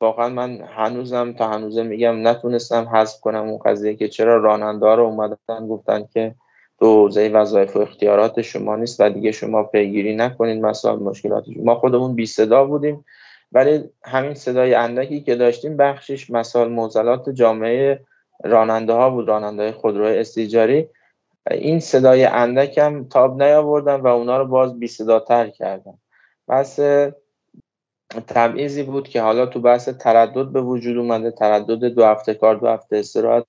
واقعا من هنوزم تا هنوزه میگم نتونستم حذف کنم اون قضیه که چرا راننده رو اومدن گفتن که تو حوزه وظایف و اختیارات شما نیست و دیگه شما پیگیری نکنید مسائل مشکلات ما خودمون بی صدا بودیم ولی همین صدای اندکی که داشتیم بخشش مسائل موزلات جامعه راننده ها بود راننده های خودروی استیجاری. این صدای اندک هم تاب نیاوردن و اونا رو باز بی صدا تر کردن. بس تبعیضی بود که حالا تو بحث تردد به وجود اومده تردد دو هفته کار دو هفته استراحت.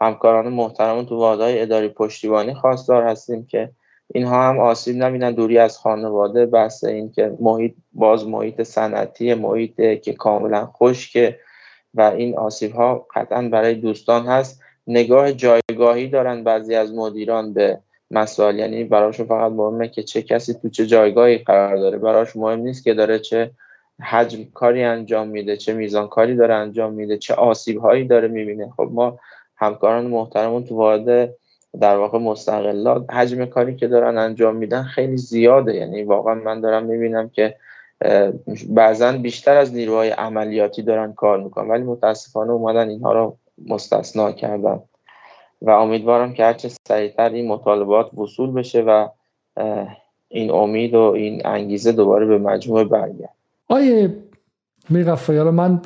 همکاران محترم تو واحدهای اداری پشتیبانی خواستار هستیم که اینها هم آسیب نبینن دوری از خانواده بحث این که محیط باز محیط صنعتی محیط که کاملا خشکه و این آسیب ها قطعا برای دوستان هست. نگاه جایگاهی دارن بعضی از مدیران به مسائل. یعنی براشون فقط مهمه که چه کسی تو چه جایگاهی قرار داره. براش مهم نیست که داره چه حجم کاری انجام میده چه میزان کاری داره انجام میده چه آسیب هایی داره می‌بینه. خب ما همکاران محترمون تو وارد در واقع مستقلات حجم کاری که دارن انجام میدن خیلی زیاده. یعنی واقعا من دارم می‌بینم که بعضا بیشتر از نیروهای عملیاتی دارن کار می‌کنن ولی متاسفانه اومدن اینها رو مستثنا کردن. و امیدوارم که هرچه سریعتر این مطالبات وصول بشه و این امید و این انگیزه دوباره به مجموعه برگرد آیه میرفایی حالا من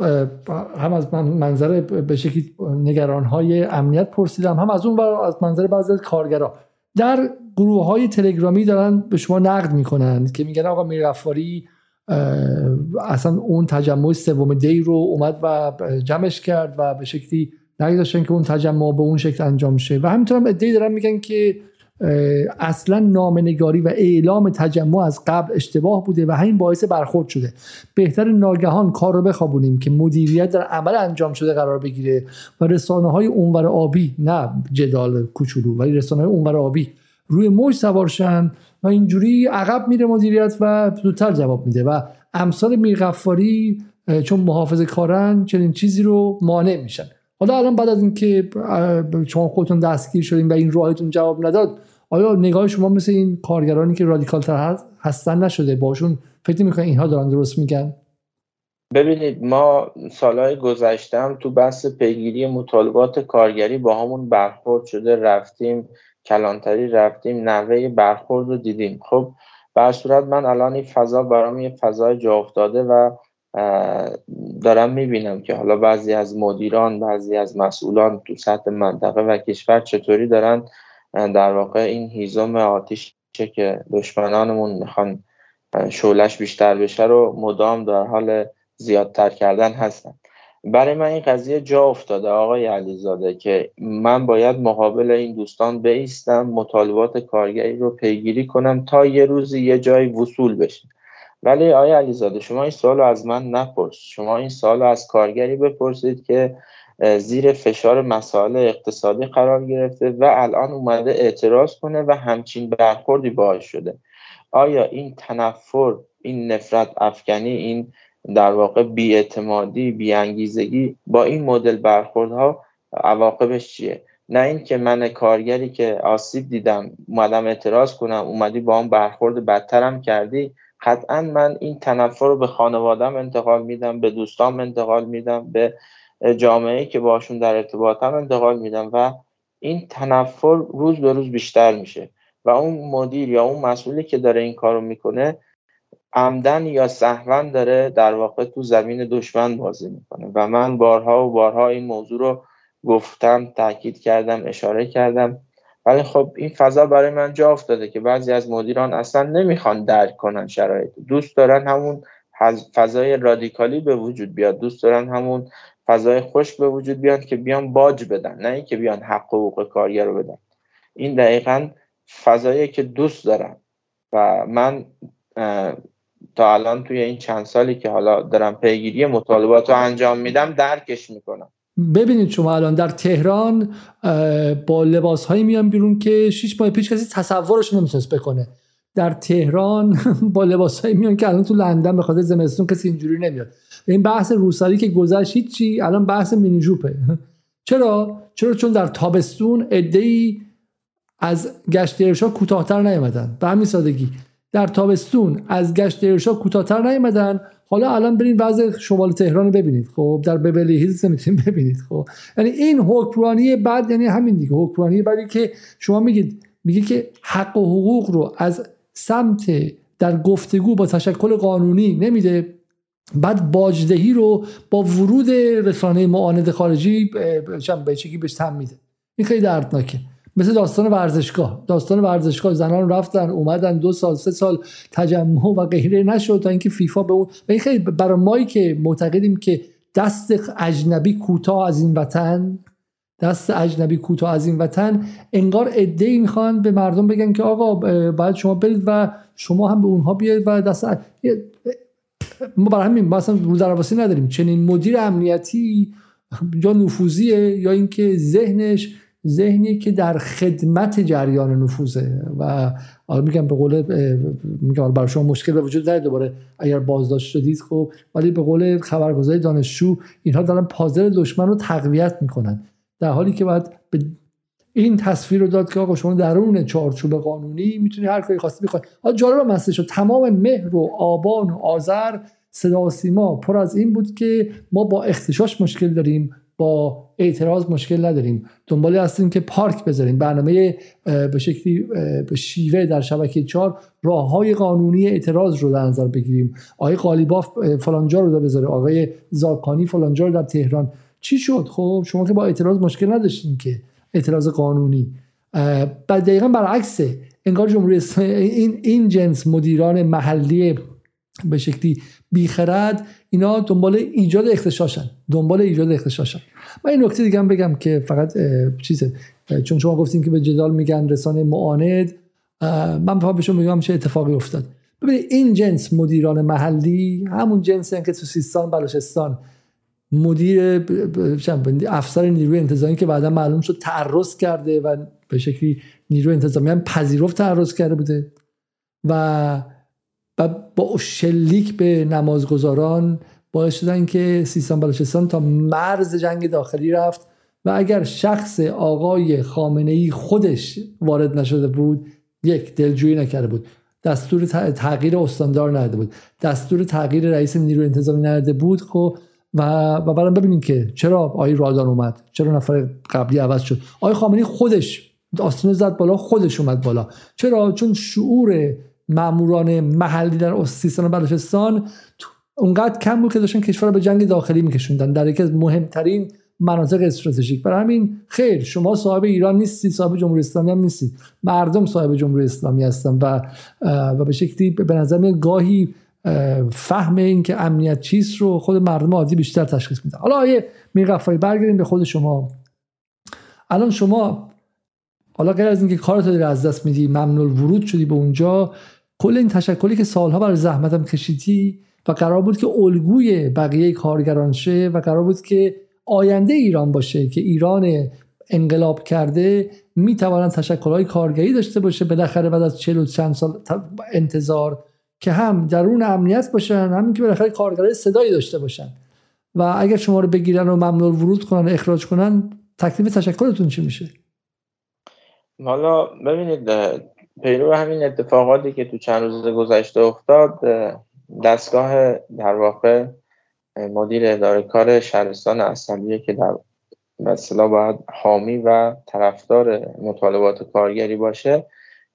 هم از منظر به شکلی نگران های امنیت پرسیدم. هم از اون از منظر بعضی کارگرا. در گروه های تلگرامی دارن به شما نقد می‌کنن که میگن آقا میرفاری اصلا اون تجمع سوم دی رو اومد و جمعش کرد و به شکلی نگذاشتن که اون تجمع به اون شکل انجام شه. و همینطور هم ادهی دارن میگن که اصلا نامنگاری و اعلام تجمع از قبل اشتباه بوده و همین باعث برخورد شده. بهتر ناگهان کار رو بخوابونیم که مدیریت در عمل انجام شده قرار بگیره و رسانه های اونور آبی نه جدال کوچولو ولی رسانه های اونور آبی روی موج سوارشن و اینجوری عقب میره مدیریت و زودتر جواب میده و امثال میرغفاری چون محافظ کارن چنین چیزی رو مانع میشن. حالا الان بعد از اینکه شما خودتون دستگیر شدین و این راهتون جواب نداد آیا نگاه شما مثل این کارگرانی که رادیکال تر هستن نشده؟ باشون فکر می‌کنین اینها دارن درست میگن؟ ببینید ما سالهای گذشتم تو بحث پیگیری مطالبات کارگری با همون برخورد شده رفتیم کلانتری رفتیم نوه برخورد رو دیدیم. خب بر صورت من الان این فضا برام یه فضای جا افتاده و دارم می‌بینم که حالا بعضی از مدیران بعضی از مسئولان تو سطح منطقه و کشور چطوری دارن در واقع این هیزم آتیش که دشمنانمون می‌خوان شولش بیشتر بشه رو مدام در حال زیادتر کردن هستن. برای من این قضیه جا افتاده آقای علیزاده که من باید مقابل این دوستان بیستم مطالبات کارگری رو پیگیری کنم تا یه روزی یه جای وصول بشه ولی آیا علیزاده شما این سوال از من نپرس. شما این سوال از کارگری بپرسید که زیر فشار مسائل اقتصادی قرار گرفته و الان اومده اعتراض کنه و همچین برخوردی باعث شده. آیا این تنفر این نفرت افکنی این در واقع بیاعتمادی بیانگیزگی با این مدل برخوردها عواقبش چیه؟ نه اینکه من کارگری که آسیب دیدم اومدم اعتراض کنم اومدی با اون برخورد بدترم کردی. قطعا من این تنفر رو به خانوادم انتقال میدم به دوستام انتقال میدم به جامعه که باشون در ارتباطم انتقال میدم و این تنفر روز به روز بیشتر میشه و اون مدیر یا اون مسئولی که داره این کارو می‌کنه عمدن یا سهون داره در واقع تو زمین دشمن بازی می‌کنه و من بارها و بارها این موضوع رو گفتم تاکید کردم اشاره کردم. ولی خب این فضا برای من جا افتاده که بعضی از مدیران اصلا نمی‌خوان درک کنن شرایط. دوست دارن همون فضای رادیکالی به وجود بیاد. دوست دارن همون فضای خوش به وجود بیاد که بیان باج بدن نه اینکه بیان حق و حقوق کارگر رو بدن. این دقیقا فضایی که دوست دارن و من تا الان توی این چند سالی که حالا دارم پیگیری مطالبات رو انجام میدم درکش می‌کنم. ببینید شما الان در تهران با لباس هایی میان بیرون که شیش ماه پیش کسی تصورش نمی‌تونست بکنه. در تهران با لباس هایی میان که الان تو لندن به خاطر زمستون کسی اینجوری نمیاد. این بحث روسری که گذشت چی الان بحث مینی جوپه چرا؟ چرا؟ چون در تابستون ای از گشت ارشاد کوتاهتر نیومدن. به همین سادگی. در تابستون از گشت ارشاد کوتاهتر نیومدن. حالا الان برین وضع شمال تهران رو ببینید. خب در ببلی هیلز نمی‌تونید ببینید. خب یعنی این حکمرانی بعد یعنی همین دیگه. حکمرانی بعدی که شما میگید میگه که حق و حقوق رو از سمت در گفتگو با تشکل قانونی نمیده. بعد باجدهی رو با ورود رسانه معاند خارجی به چگی بهش تم میده. این خیلی دردناکه. مثل داستان ورزشگاه. داستان ورزشگاه زنان رفتن اومدن دو سال سه سال تجمع و غیره نشد تا اینکه فیفا به اون و این خیلی برای مایی که معتقدیم که دست اجنبی کوتاه از این وطن دست اجنبی کوتاه از این وطن انگار ای می‌خوان به مردم بگن که آقا باید شما برید و شما هم به اونها بیاید و دست ما برای همین ما اصلا رو درواسی نداریم. چنین مدیر امنیتی یا نفوذیه یا اینکه ذهنش ذهنی که در خدمت جریان نفوذه. و میگم به قول میگم برای شما مشکل به وجود داره دوباره اگر بازداشت شدید خب ولی به قول خبرگزاری دانشجو اینها دارن پازل دشمن رو تقویت می‌کنن. در حالی که باید به این تصویر رو داد که آقا شما درون چارچوب قانونی می‌تونی هر کاری خواستی بخوای حالا جالب مسئله شد تمام مهر و آبان و آذر صدا سیما پر از این بود که ما با اختشاش مشکل داریم. با اعتراض مشکل نداریم. دنبال هستیم که پارک بذاریم. برنامه به شکلی به شیوه در شبکه چهار راه های قانونی اعتراض رو در نظر بگیریم. آقای قالیباف فلانجا رو بذاره. آقای زاکانی فلانجا رو در تهران. چی شد؟ خب شما که با اعتراض مشکل نداشتین که اعتراض قانونی. بعد دقیقا برعکسه. انگار جمهوری این این جنس مدیران محلی به شکلی بیخرد اینا دنبال ایجاد اختشاشن. دنبال ایجاد اختشاشن و این نکته دیگه هم بگم که فقط چیزه. چون شما گفتین که به جدال میگن رسانه معاند من به شما میگم چه اتفاقی افتاد. ببینید این جنس مدیران محلی همون جنسی که تو سیستان بلوچستان. مدیر افسر نیروی انتظامی که بعدا معلوم شد تعرض کرده و به شکلی نیروی انتظامی هم پذیرفت تعرض کرده بوده. و با شلیک به نمازگزاران باعث شدن که سیستان بلوچستان تا مرز جنگ داخلی رفت و اگر شخص آقای خامنه ای خودش وارد نشده بود یک دلجویی نکرده بود. دستور تغییر استاندار نداده بود. دستور تغییر رئیس نیروی انتظامی نداده بود خب و و بعدم ببینیم که چرا آقای رادان اومد. چرا نفر قبلی عوض شد. آقای خامنه‌ای خودش آستینو زد بالا خودش اومد بالا. چرا؟ چون شعور ماموران محلی در سیستان و بلوچستان اونقدر کم بود که داشتن کشور رو به جنگ داخلی میکشوندن. در یکی از مهمترین مناطق استراتژیک. برای همین خیر شما صاحب ایران نیستید صاحب جمهوری اسلامی هم نیستید. مردم صاحب جمهوری اسلامی هستن و و به شکلی به نظر میاد گاهی فهم این که امنیت چیست رو خود مردم عادی بیشتر تشخیص میدن. حالا آیه میرغفاری برگردیم به خود شما. الان شما حالا غیر از اینکه کارت رو از دست میدی ممنوع ورود شدی به اونجا کل این تشکلی که سالها برای زحمتم کشیدی و قرار بود که الگوی بقیه کارگران شه و قرار بود که آینده ایران باشه که ایران انقلاب کرده می‌توانند تشکلهای کارگری داشته باشه. بالاخره بعد از چهل و چند سال انتظار که هم درون امنیت باشن همین که بالاخره کارگرای صدایی داشته باشن. و اگر شما رو بگیرن و ممنوع ورود کنن اخراج کنن تکلیف تشکلتون چی میشه؟ حالا ببینید پیرو همین اتفاقاتی که تو چند روز گذشته افتاد دستگاه در واقع مدیر اداره کار شهرستان اصلیه که در مثلا باید حامی و طرفدار مطالبات کارگری باشه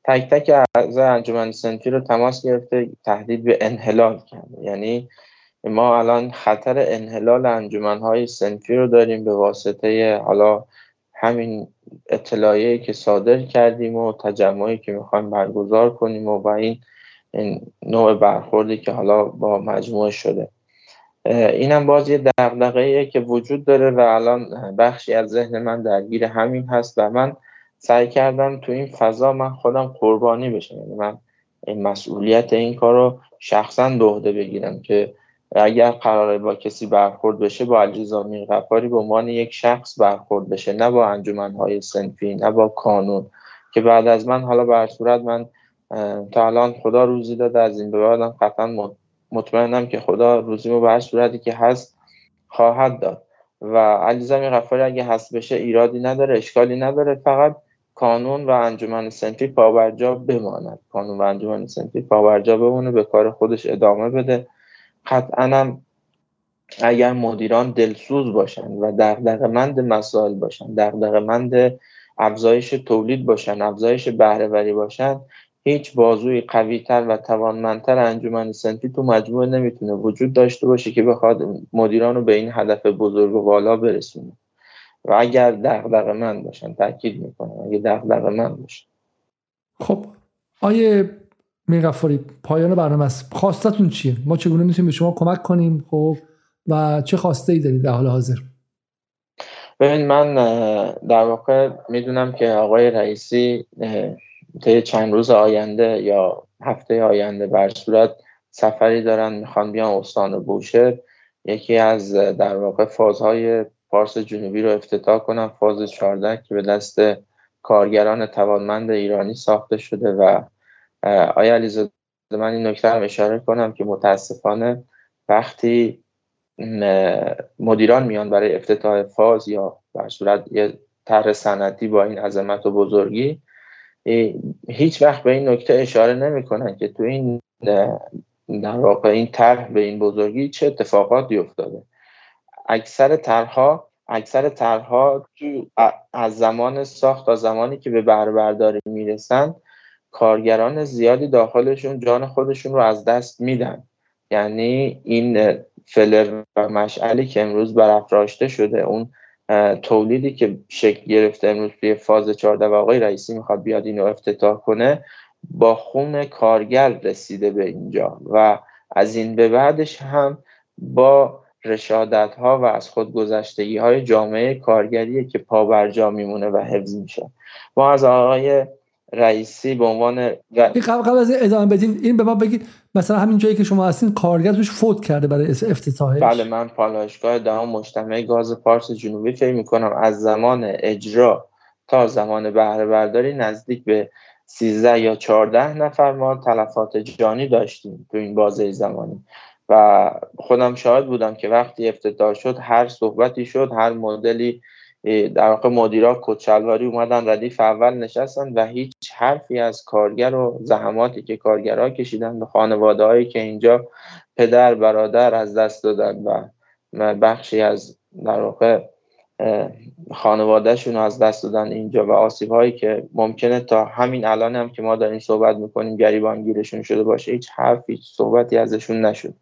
تک تک اعضای انجمن سنفی رو تماس گرفته تهدید به انحلال کرده. یعنی ما الان خطر انحلال انجمنهای سنفی رو داریم به واسطه حالا همین اطلاعیه که صادر کردیم و تجمعی که می‌خوایم برگزار کنیم و با این, نوع برخوردی که حالا با مجموعه شده. اینم باز یه دقدقه که وجود داره و الان بخشی از ذهن من درگیر همین هست و من سعی کردم تو این فضا من خودم قربانی بشم. یعنی من این مسئولیت این کار رو شخصا به بگیرم که اگر قراره با کسی برخورد بشه با الجزامی غفاری به عنوان یک شخص برخورد بشه نه با انجمنهای سنفی نه با کانون. که بعد از من حالا بر صورت من تا الان خدا روزی داده از این به بعدم قطعا مطمئنم که خدا روزیمو به هر صورتی که هست خواهد داد. و علیزامی غفاری اگه هست بشه ایرادی نداره اشکالی نداره فقط کانون و انجمن سنفی پاورجا بماند. کانون و انجمن سنفی پاورجا بمونه به کار خودش ادامه بده. قطعا اگر مدیران دلسوز باشند و دغدغه‌مند مسائل باشند دغدغه‌مند افزایش تولید باشن افزایش بهرهوری باشن هیچ بازوی قویتر و توانمندتر انجمن سنفی تو مجموعه نمی‌تونه وجود داشته باشه که بخواد مدیران رو به این هدف بزرگ و بالا برسونه. و اگر دغدغه من باشن تاکید می‌کنم اگر دغدغه من باشن. خب آیه میرغفاری پایان برنامه است. خواستتون چیه؟ ما چگونه می‌تونیم به شما کمک کنیم؟ خب و چه خواسته ای دارید در حال حاضر؟ ببین من در واقع می‌دونم که آقای رئیسی طی چند روز آینده یا هفته آینده بر صورت سفری دارن می‌خوان بیان استان بوشهر. یکی از در واقع فازهای پارس جنوبی رو افتتاح کنم فاز 14 که به دست کارگران توانمند ایرانی ساخته شده و آیا علیزاده من این نکته هم اشاره کنم که متاسفانه وقتی مدیران میان برای افتتاح فاز یا بر صورت یه طرح سنتی با این عظمت و بزرگی هیچ وقت به این نکته اشاره نمی‌کنن که تو این در واقع این طرح به این بزرگی چه اتفاقاتی افتاده. اکثر طرحها اکثر طرحها از زمان ساخت تا زمانی که به برداری می‌رسن کارگران زیادی داخلشون جان خودشون رو از دست میدن. یعنی این فلر و مشعلی که امروز برافراشته شده اون تولیدی که شکل گرفته امروز توی فاز 14 و آقای رئیسی می‌خواد بیاد اینو افتتاح کنه با خون کارگر رسیده به اینجا و از این به بعدش هم با رشادت ها و از خودگذشتگی های جامعه کارگریه که پابرجا میمونه و حفظ میشه. ما از آقای رئیسی به عنوان قبل قبل از ادامه بدین این به ما بگید مثلا همین جایی که شما هستین کارگر توش فوت کرده برای افتتاحش. بله من پالایشگاه دهم مجتمع گاز پارس جنوبی فکر می‌کنم. از زمان اجرا تا زمان بهره برداری نزدیک به 13 یا 14 نفر ما تلفات جانی داشتیم تو این بازه زمانی. و خودم شاهد بودم که وقتی افتتاح شد هر صحبتی شد هر مدلی در واقع مدیرا کچلواری اومدن ردیف اول نشستن و هیچ حرفی از کارگر و زحماتی که کارگرها کشیدن به خانواده هایی که اینجا پدر برادر از دست دادن و بخشی از در واقع خانوادهشون از دست دادن اینجا و آسیب هایی که ممکنه تا همین الان هم که ما داریم صحبت می‌کنیم گریبانگیرشون شده باشه هیچ حرفی صحبتی ازشون نشد.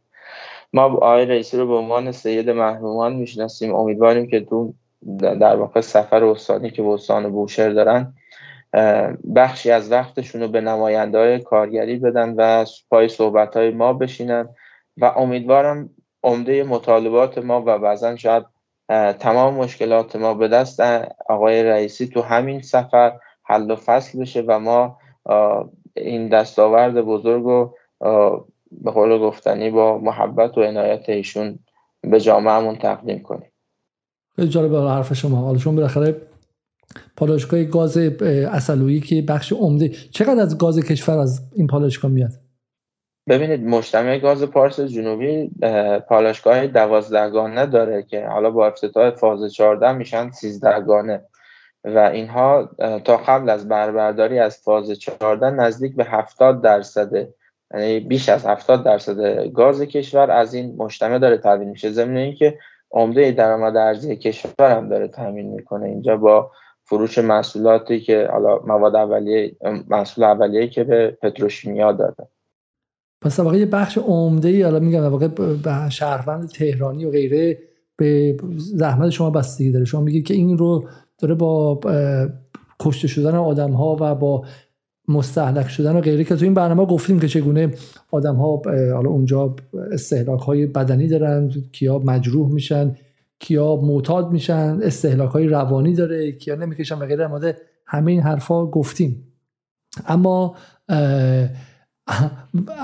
ما آقای رئیسی رو به عنوان سید محرومان می‌شناسیم. امیدواریم که تو در واقع سفر استانی که استان بوشهر دارن بخشی از وقتشون رو به نماینده های کارگری بدن و پای صحبت های ما بشینن و امیدوارم عمده مطالبات ما و بعضا شاید تمام مشکلات ما به دست آقای رئیسی تو همین سفر حل و فصل بشه و ما این دستاورد بزرگ رو به قول گفتنی با محبت و عنایت ایشون به جامعهمون تقدیم کنیم. جالب حرف شما. حالا شما بالاخره پالایشگاه گاز اصلویی که بخش عمده چقدر از گاز کشور از این پالایشگاه میاد؟ ببینید مجتمع گاز پارس جنوبی پالایشگاه دوازدهگانه داره که حالا با افتتاح فاز 14 میشن 13 گانه و اینها تا قبل از بربرداری از فاز 14 نزدیک به 70 درصد یعنی بیش از 70 درصد گاز کشور از این مجتمع داره تامین میشه. ضمن اینکه عمده درآمد ارزی کشور هم داره تامین می‌کنه. اینجا با فروش محصولاتی که حالا مواد اولیه محصول اولیه که به پتروشیمیا داده. پس واقعا یه بخش عمده ای حالا میگم واقع به شهروند تهرانی و غیره به زحمت شما بستگی داره. شما میگید که این رو داره با کشته شدن آدم ها و با مستحلک شدن و غیره. که تو این برنامه گفتیم که چگونه آدم ها حالا اونجا استهلاک های بدنی دارن کیا مجروح میشن کیا معتاد میشن استهلاک های روانی داره کیا نمی‌کشن و غیره. مورد همه این حرفا گفتیم. اما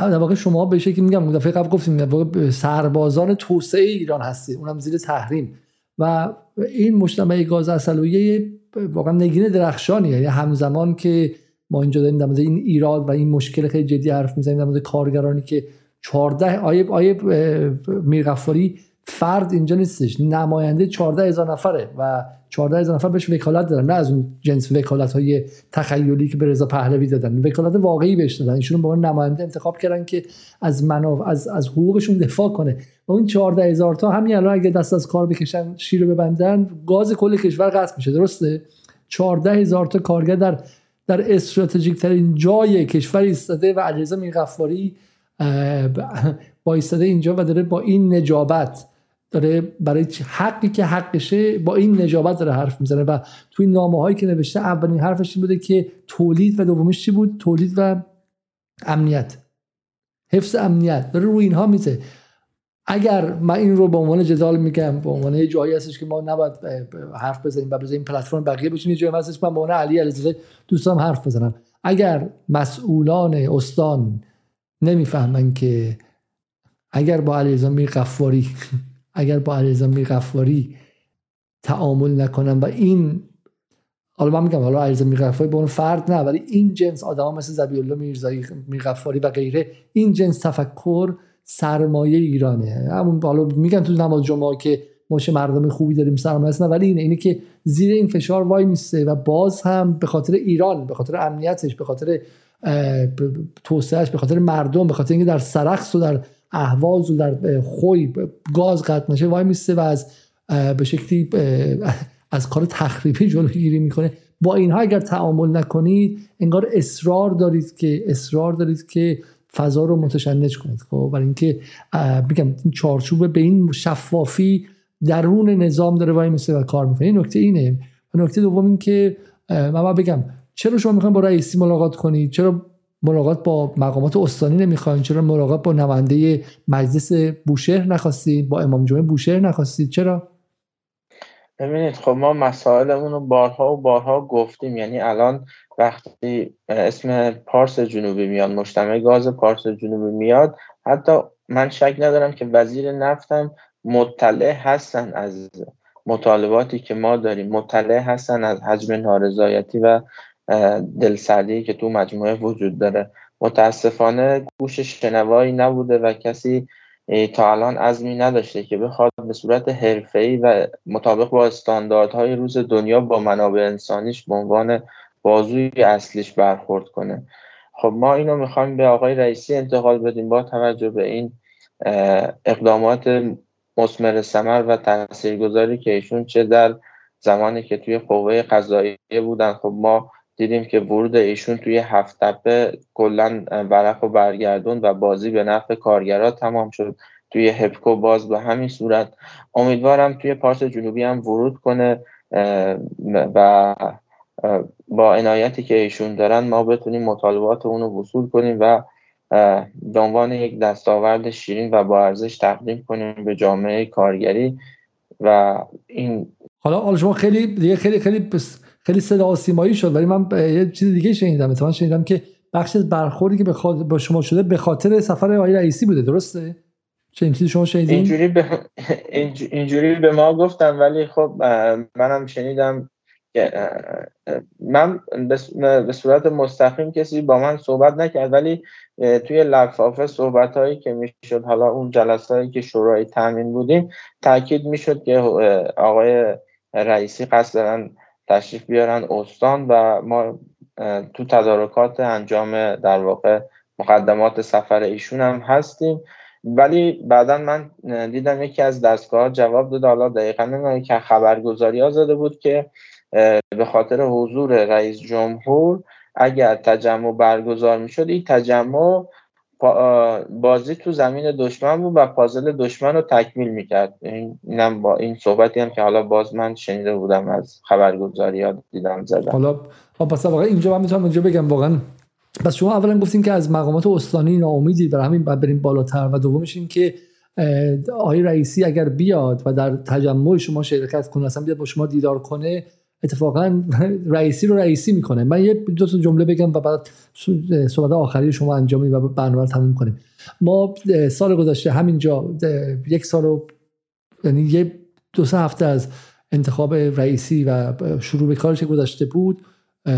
در واقع شما به شکلی میگم دفعه قبل گفتیم سربازان توسعه ایران هستید اونم زیر تحریم. و این مجتمع گاز اصلویه واقعا نگین درخشانیه. یعنی همزمان که ما اینجا داریم در مورد این ایراد و این مشکل خیلی جدی حرف می‌زنیم در مورد کارگرانی که 14 آیه آیه میرغفاری فرد اینجا نیستش نماینده 14 هزار نفره و 14 هزار نفر بهش وکالت دارن نه از اون جنس وکالت های تخیلی که به رضا پهلوی دادن وکالت واقعی بهش دادن. ایشون به عنوان نماینده انتخاب کردن که از منافع از از حقوقشون دفاع کنه. و اون 14 هزار تا همین الان اگه دست از کار بکشن شیر ببندن گاز کل کشور قطع میشه درسته؟ 14 هزار تا کارگر در در استراتژیک ترین جای کشور ایستاده و علیرضا میرغفاری با ایستاده اینجا و داره با این نجابت داره برای حقی که حقشه با این نجابت داره حرف می‌زنه و توی نامه هایی که نوشته اولین حرفش این بوده که تولید و دومیش چی بود؟ تولید و امنیت. حفظ امنیت. داره روی اینها میزه. اگر من این رو به عنوان جدال میگم به عنوان یه جایی هستش که ما نباید حرف بزنیم و بزنیم پلتفرم بقیه بشیم یه جایی هستش من به عنوان علی علیزاده دوستان حرف بزنم. اگر مسئولان استان نمی‌فهمن که اگر با علیرضا میر قفاری اگر با علیرضا میر قفاری تعامل نکنن و این حالا من میگم حالا علیرضا میر قفاری به اون فرد نه ولی این جنس آدما مثل زبی الله میرزایی میر قفاری و غیره این جنس تفکر سرمایه ایرانه. همون حالا میگن تو نماز جمعه که ما مردم خوبی داریم سرمایه نه ولی اینه اینه که زیر این فشار وای میسته و باز هم به خاطر ایران به خاطر امنیتش به خاطر توسعهش به خاطر مردم به خاطر اینکه در سرخص و در اهواز و در خوی گاز قطع نشه وای میسته و از به شکلی از کار تخریبی جلوگیری می‌کنه. با اینها اگر تعامل نکنید انگار اصرار دارید که اصرار دارید که فضا رو متشنج کنید. خب برای اینکه بگم این چارچوب به این شفافی درون نظام داره وای مثل و کار می‌کنه. این نکته اینه. و نکته دوم این که من بگم چرا شما می‌خواین با رئیسی ملاقات کنید؟ چرا ملاقات با مقامات استانی نمی‌خواین؟ چرا ملاقات با نماینده مجلس بوشهر نخواستید؟ با امام جمعه بوشهر نخواستید؟ چرا؟ ببینید خب ما مسائلمون رو بارها و بارها گفتیم. یعنی الان وقتی اسم پارس جنوبی میاد مجتمع گاز پارس جنوبی میاد حتی من شک ندارم که وزیر نفتم مطلع هستن از مطالباتی که ما داریم. مطلع هستن از حجم نارضایتی و دلسردی که تو مجموعه وجود داره. متاسفانه گوش شنوایی نبوده و کسی تا الان عزمی نداشته که بخواد به صورت حرفه‌ای و مطابق با استانداردهای روز دنیا با منابع انسانیش به عنوان بازوی اصلیش برخورد کنه. خب ما اینو می‌خوایم به آقای رئیسی انتقال بدیم با توجه به این اقدامات مسمر سمر و تاثیرگذاری که ایشون چه در زمانی که توی قوه قضاییه بودن. خب ما دیدیم که ورود ایشون توی هفت تپه کلا ورق و برگردون و بازی به نفع کارگرا تمام شد. توی هپکو باز به همین صورت. امیدوارم توی پارس جنوبی هم ورود کنه و با عنایتی که ایشون دارن ما بتونیم مطالبات اونو وصول کنیم و به عنوان یک دستاورد شیرین و با ارزش تقدیم کنیم به جامعه کارگری و این حالا حالا شما خیلی دیگه خیلی خیلی خیلی صدا سیمایی شد ولی من یه چیز دیگه شنیدم مثلا شنیدم که بخش برخوردی که با شما شده به خاطر سفر آقای رئیسی بوده درسته؟ چه چیزی شما شنیدین؟ اینجوری به اینجوری به ما گفتن ولی خب منم شنیدم من به صورت مستقیم کسی با من صحبت نکرد ولی توی لفافه صحبت هایی که می‌شد حالا اون جلسه هایی که شورای تامین بودیم تاکید می‌شد که آقای رئیسی قصد دارن تشریف بیارن استان و ما تو تدارکات انجام در واقع مقدمات سفر ایشون هم هستیم. ولی بعدا من دیدم یکی از دستگاه جواب داد حالا دقیقا نمی‌دونم که خبرگزاری ها زده بود که به خاطر حضور رئیس جمهور اگر تجمع برگزار می‌شد این تجمع بازی تو زمین دشمن بود و پازل دشمن رو تکمیل می‌کرد. اینم با این صحبتی هم که حالا باز من شنیده بودم از خبرگزاری ها دیدم زدم. حالا پس واقعا اینجا من می‌تونم اینجا بگم واقعا پس شما اولا گفتیم که از مقامات استانی ناامیدید برای همین بعد بریم بالاتر و دومش این که آقای رئیسی اگر بیاد و در تجمع شما شرکت کنه اصلا بیاد با شما دیدار کنه اتفاقا رئیسی رو رئیسی می‌کنه. من یه دو تا جمله بگم و بعد صحبت آخری شما انجام و برنامه رو تموم کنیم. ما سال گذشته همینجا یک سال یعنی یه دو سه هفته از انتخاب رئیسی و شروع به کارش گذشته بود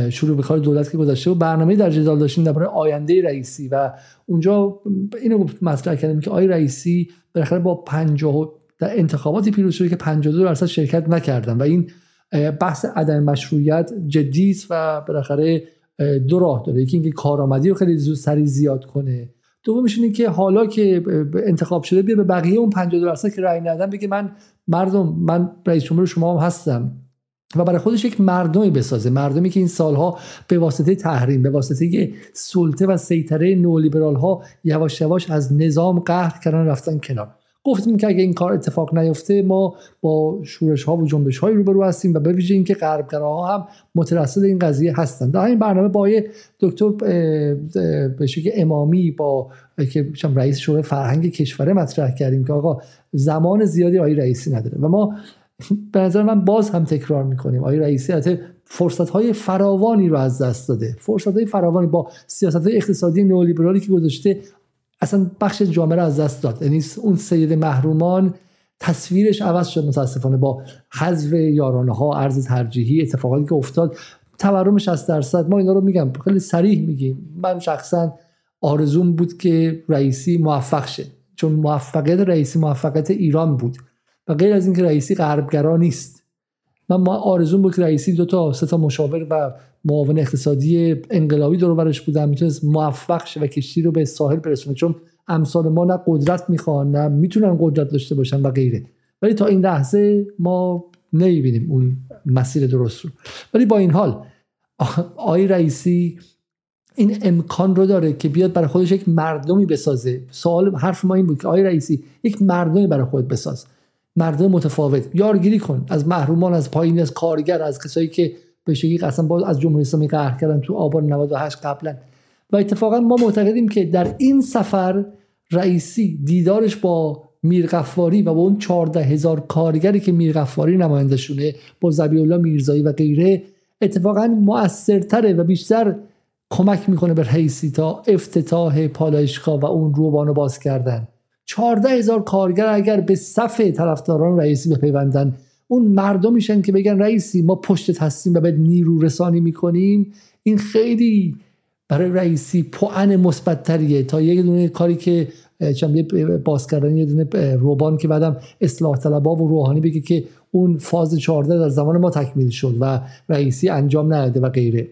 شروع به کار دولت که گذشته و برنامه در جدال داشتیم درباره آینده رئیسی و اونجا اینو مطرح کردیم که آقای رئیسی بالاخره با 50 در انتخاباتی پیروز شده که 52 درصد شرکت نکردن و این بحث عدم مشروعیت جدی است و بالاخره دو راه داره. یکی اینکه کارآمدی رو خیلی زود سری زیاد کنه. دومش اینه که حالا که انتخاب شده بیا به بقیه اون 50 درصد که رأی ندادن بگه من مردم من رئیس جمهور شما هم هستم. و برای خودش یک مردمی بسازه. مردمی که این سالها به واسطه تحریم به واسطه سلطه و سیطره نولیبرال ها یواش یواش از نظام قهر کردن رفتن کنار. گفتیم که اگه این کار اتفاق نیفته ما با شورش ها و جنبش های روبرو هستیم و به ویژه اینکه غربگراها هم مترصد این قضیه هستند در این برنامه با دکتر به شکل امامی با که رئیس شورای فرهنگ کشوره مطرح کردیم که آقا زمان زیادی آقای رئیسی نداره. و ما به نظر من باز هم تکرار می‌کنیم. آقای رئیسی فرصت های فراوانی رو از دست داده. فرصت های فراوانی با سیاست های اقتصادی نئولیبرالی که گذاشته اصلا بخش جامعه رو از دست داد. یعنی اون سید محرومان تصویرش عوض شد متاسفانه با حذف یارانه ها ارز ترجیحی اتفاقاتی که افتاد. تورم 60 درصد. ما اینا رو میگم خیلی سریح میگیم. من شخصا آرزوم بود که رئیسی موفق شه. چون موفقیت رئیسی موفقیت ایران بود و غیر از اینکه رئیسی غربگرا نیست. من ما آرزوم بود که رئیسی دو تا سه تا مشاور و معاون اقتصادی انقلابی دور برش بودن می‌تونست موفق شه و کشتی رو به ساحل برسونه. چون امثال ما نه قدرت می‌خوان نه می‌تونن قدرت داشته باشن و غیره. ولی تا این لحظه ما نمی‌بینیم اون مسیر درست رو. ولی با این حال آقای رئیسی این امکان رو داره که بیاد برای خودش یک مردمی بسازه. سوال حرف ما این بود که آقای رئیسی یک مردمی برای خود بساز. مردم متفاوت. یارگیری کن. از محرومان از پایین از کارگر از کسایی که به شکلی قسم باز از جمهوری اسلامی قهر کردن تو آبان 98 قبلا. و اتفاقا ما معتقدیم که در این سفر رئیسی دیدارش با میرغفاری و با اون 14 هزار کارگری که میرغفاری نمایندشونه با زبی الله میرزایی و غیره اتفاقا مؤثرتره و بیشتر کمک می‌کنه به رئیسی تا افتتاح پالایشگاه و اون روبانو باز کردن. 14 هزار کارگر اگر به صف طرفداران رئیسی بپیوندن اون مردم میشن که بگن رئیسی ما پشت هستیم و به نیرو رسانی می‌کنیم. این خیلی برای رئیسی پوان مثبتتریه. تا یک دونه کاری که باز کردن یه دونه روبان که بعدم اصلاح طلبا و روحانی بگه که اون فاز 14 در زمان ما تکمیل شد و رئیسی انجام نداده و غیره.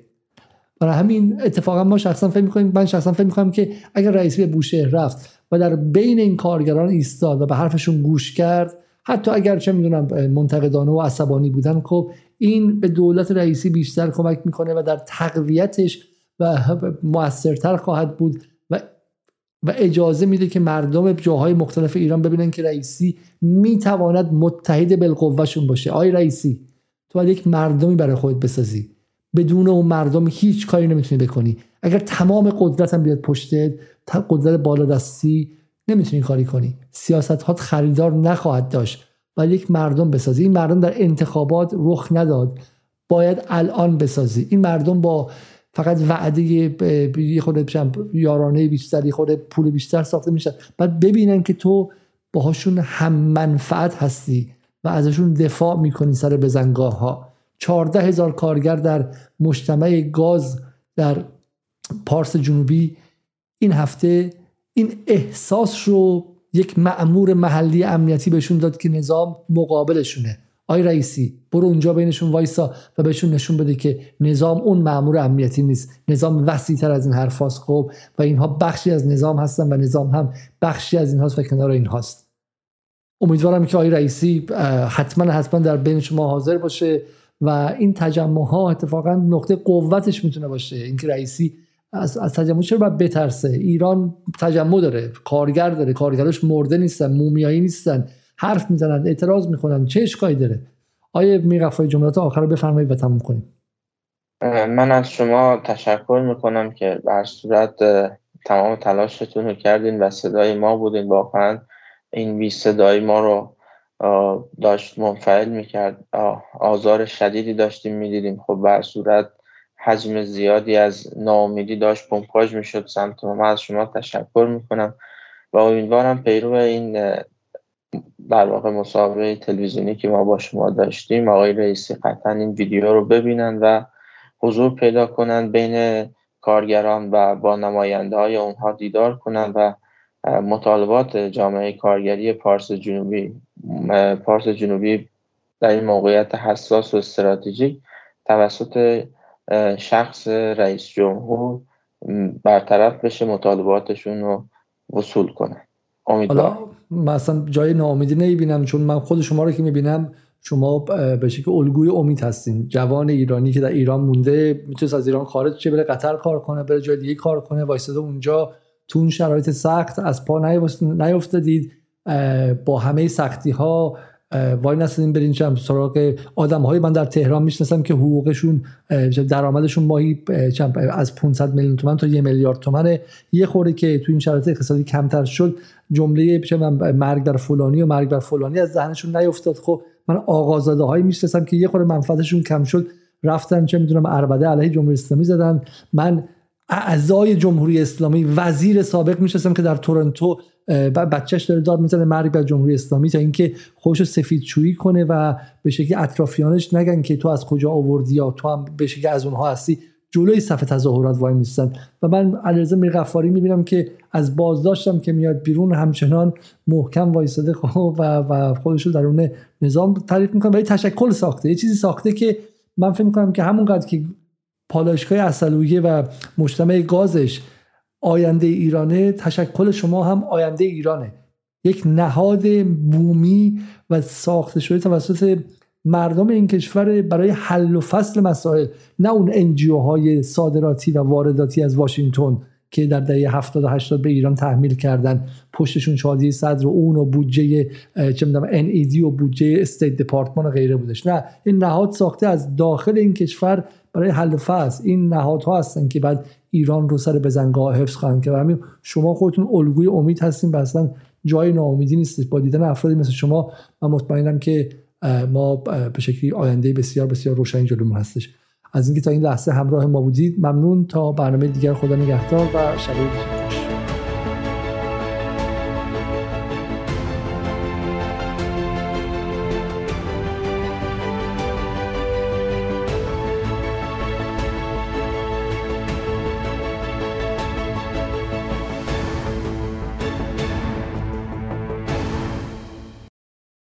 برای همین اتفاقا ما شخصا فکر می‌کنیم من شخصا فکر می‌کنم که اگر رئیسی به بوشهر رفت و در بین این کارگران ایستاد و به حرفشون گوش کرد حتی اگر چه می‌دونم منتقدانه و عصبانی بودن خب این به دولت رئیسی بیشتر کمک می‌کنه و در تقویتش و موثرتر خواهد بود و و اجازه میده که مردم جاهای مختلف ایران ببینن که رئیسی می‌تواند متحد بالقوهشون باشه. آی رئیسی تو باید یک مردمی برای خودت بسازی. بدون اون مردم هیچ کاری نمی‌تونی بکنی. اگر تمام قدرت هم بیاد پشتت قدرت بالادستی نمی‌تونی کاری کنی. سیاست ها خریدار نخواهد داشت و یک مردم بسازی. این مردم در انتخابات رخ نداد. باید الان بسازی. این مردم با فقط وعده یه خود یارانه بیشتری خود پول بیشتر ساخته میشن. بعد ببینن که تو باهاشون هم منفعت هستی و ازشون دفاع می‌کنی سر بزنگاه ها چارده هزار کارگر در مجتمع گاز در پارس جنوبی این هفته این احساس رو یک معمور محلی امنیتی بهشون داد که نظام مقابلشونه. آی رئیسی برو اونجا بینشون وایسا و بهشون نشون بده که نظام اون معمور امنیتی نیست. نظام وسیع تر از این حرفاست خب و اینها بخشی از نظام هستن و نظام هم بخشی از اینهاست و کنار اینهاست. امیدوارم که آی رئیسی حتما حتما در بین شما حاضر باشه و این تجمع ها اتفاقا نقطه قوتش می‌تونه باشه. اینکه رئیسی از, از تجمع چرا باید بترسه؟ ایران تجمع داره کارگر داره کارگراش مرده نیستن مومیایی نیستن حرف می‌زنن اعتراض می‌کنن چه اشکالی داره؟ آیه میرفای جملات آخر بفرمایید و تموم کنیم. من از شما تشکر می‌کنم که بر صورت تمام تلاشتون رو کردین و صدای ما بودین. واقعا این بی صدای ما رو داشت منفعل می‌کرد. آزار شدیدی داشتیم می‌دیدیم. خب بر صورت حجم زیادی از ناامیدی داشت پمپاژ می‌شد سمت ما از شما تشکر می‌کنم و امیدوارم پیرو این در واقع مسابقه تلویزیونی که ما با شما داشتیم آقای رئیسی قطعا این ویدیو رو ببینن و حضور پیدا کنند بین کارگران و با نماینده های اونها دیدار کنند و مطالبات جامعه کارگری پارس جنوبی پارس جنوبی در این موقعیت حساس و استراتژیک توسط شخص رئیس جمهور برطرف بشه مطالباتشون رو وصول کنه. امیدوارم. مثلا جای ناامیدی نمی‌بینم چون من خود شما رو که می‌بینم شما به شکل الگوی امید هستین. جوان ایرانی که در ایران مونده می‌تونست از ایران خارج چه بره قطر کار کنه بره جای دیگه کار کنه وایساده اونجا. تو اون شرایط سخت از پا نیفتادید با همه سختی ها وای نستدیم برین چم سراغ آدم های من در تهران می‌شناسم که حقوقشون درآمدشون ماهی از 500 میلیون تومن تا یه میلیارد تومنه. یه خوره که تو این شرایط اقتصادی کمتر شد جمله مرگ بر فلانی و مرگ بر فلانی از ذهنشون نیفتاد. خب من آقازاده هایی می‌شناسم که یه خوره منفعتشون کم شد رفتن چه می‌دونم اربده علیه جمهوری اسلامی زدن. من اعضای جمهوری اسلامی وزیر سابق می‌شناسم که در تورنتو بچهش داره داد می‌زنه مرگ بر جمهوری اسلامی تا اینکه خودش رو سفید چویی کنه و به شکلی اطرافیانش نگن که تو از کجا آوردی یا تو هم به شکلی از اونها هستی. جلوی صف تظاهرات وای میستن. و من علیرضا میرغفاری می‌بینم که از بازداشتم که میاد بیرون همچنان محکم وایساده خب و و خودش رو درون نظام تعریف می‌کنه. ولی تشکل ساخته. یه چیزی ساخته که من فکر می‌کنم که همونقدر که پالایشگاه اصلویه و مجتمع گازش آینده ایرانه تشکل شما هم آینده ایرانه. یک نهاد بومی و ساخته شده توسط مردم این کشور برای حل و فصل مسائل. نه اون انجیو های صادراتی و وارداتی از واشنگتن که در دهه 70 و 80 به ایران تحمیل کردن. پشتشون شادی صدر و اون و بودجه چه می‌دونم NED و بودجه استیت دپارتمان و غیره بودش. نه این نهاد ساخته از داخل این کشور برای حل فصل. این نهادها هستن که بعد ایران رو سر بزنگاه حفظ خواهند که همین شما خودتون الگوی امید هستین و اصلا جای ناامیدی نیست با دیدن افرادی مثل شما من مطمئنم که ما به شکلی آینده بسیار بسیار روشنی جلومون هستش. از اینکه تا این لحظه همراه ما بودید ممنون. تا برنامه دیگر خدا نگهدار و شب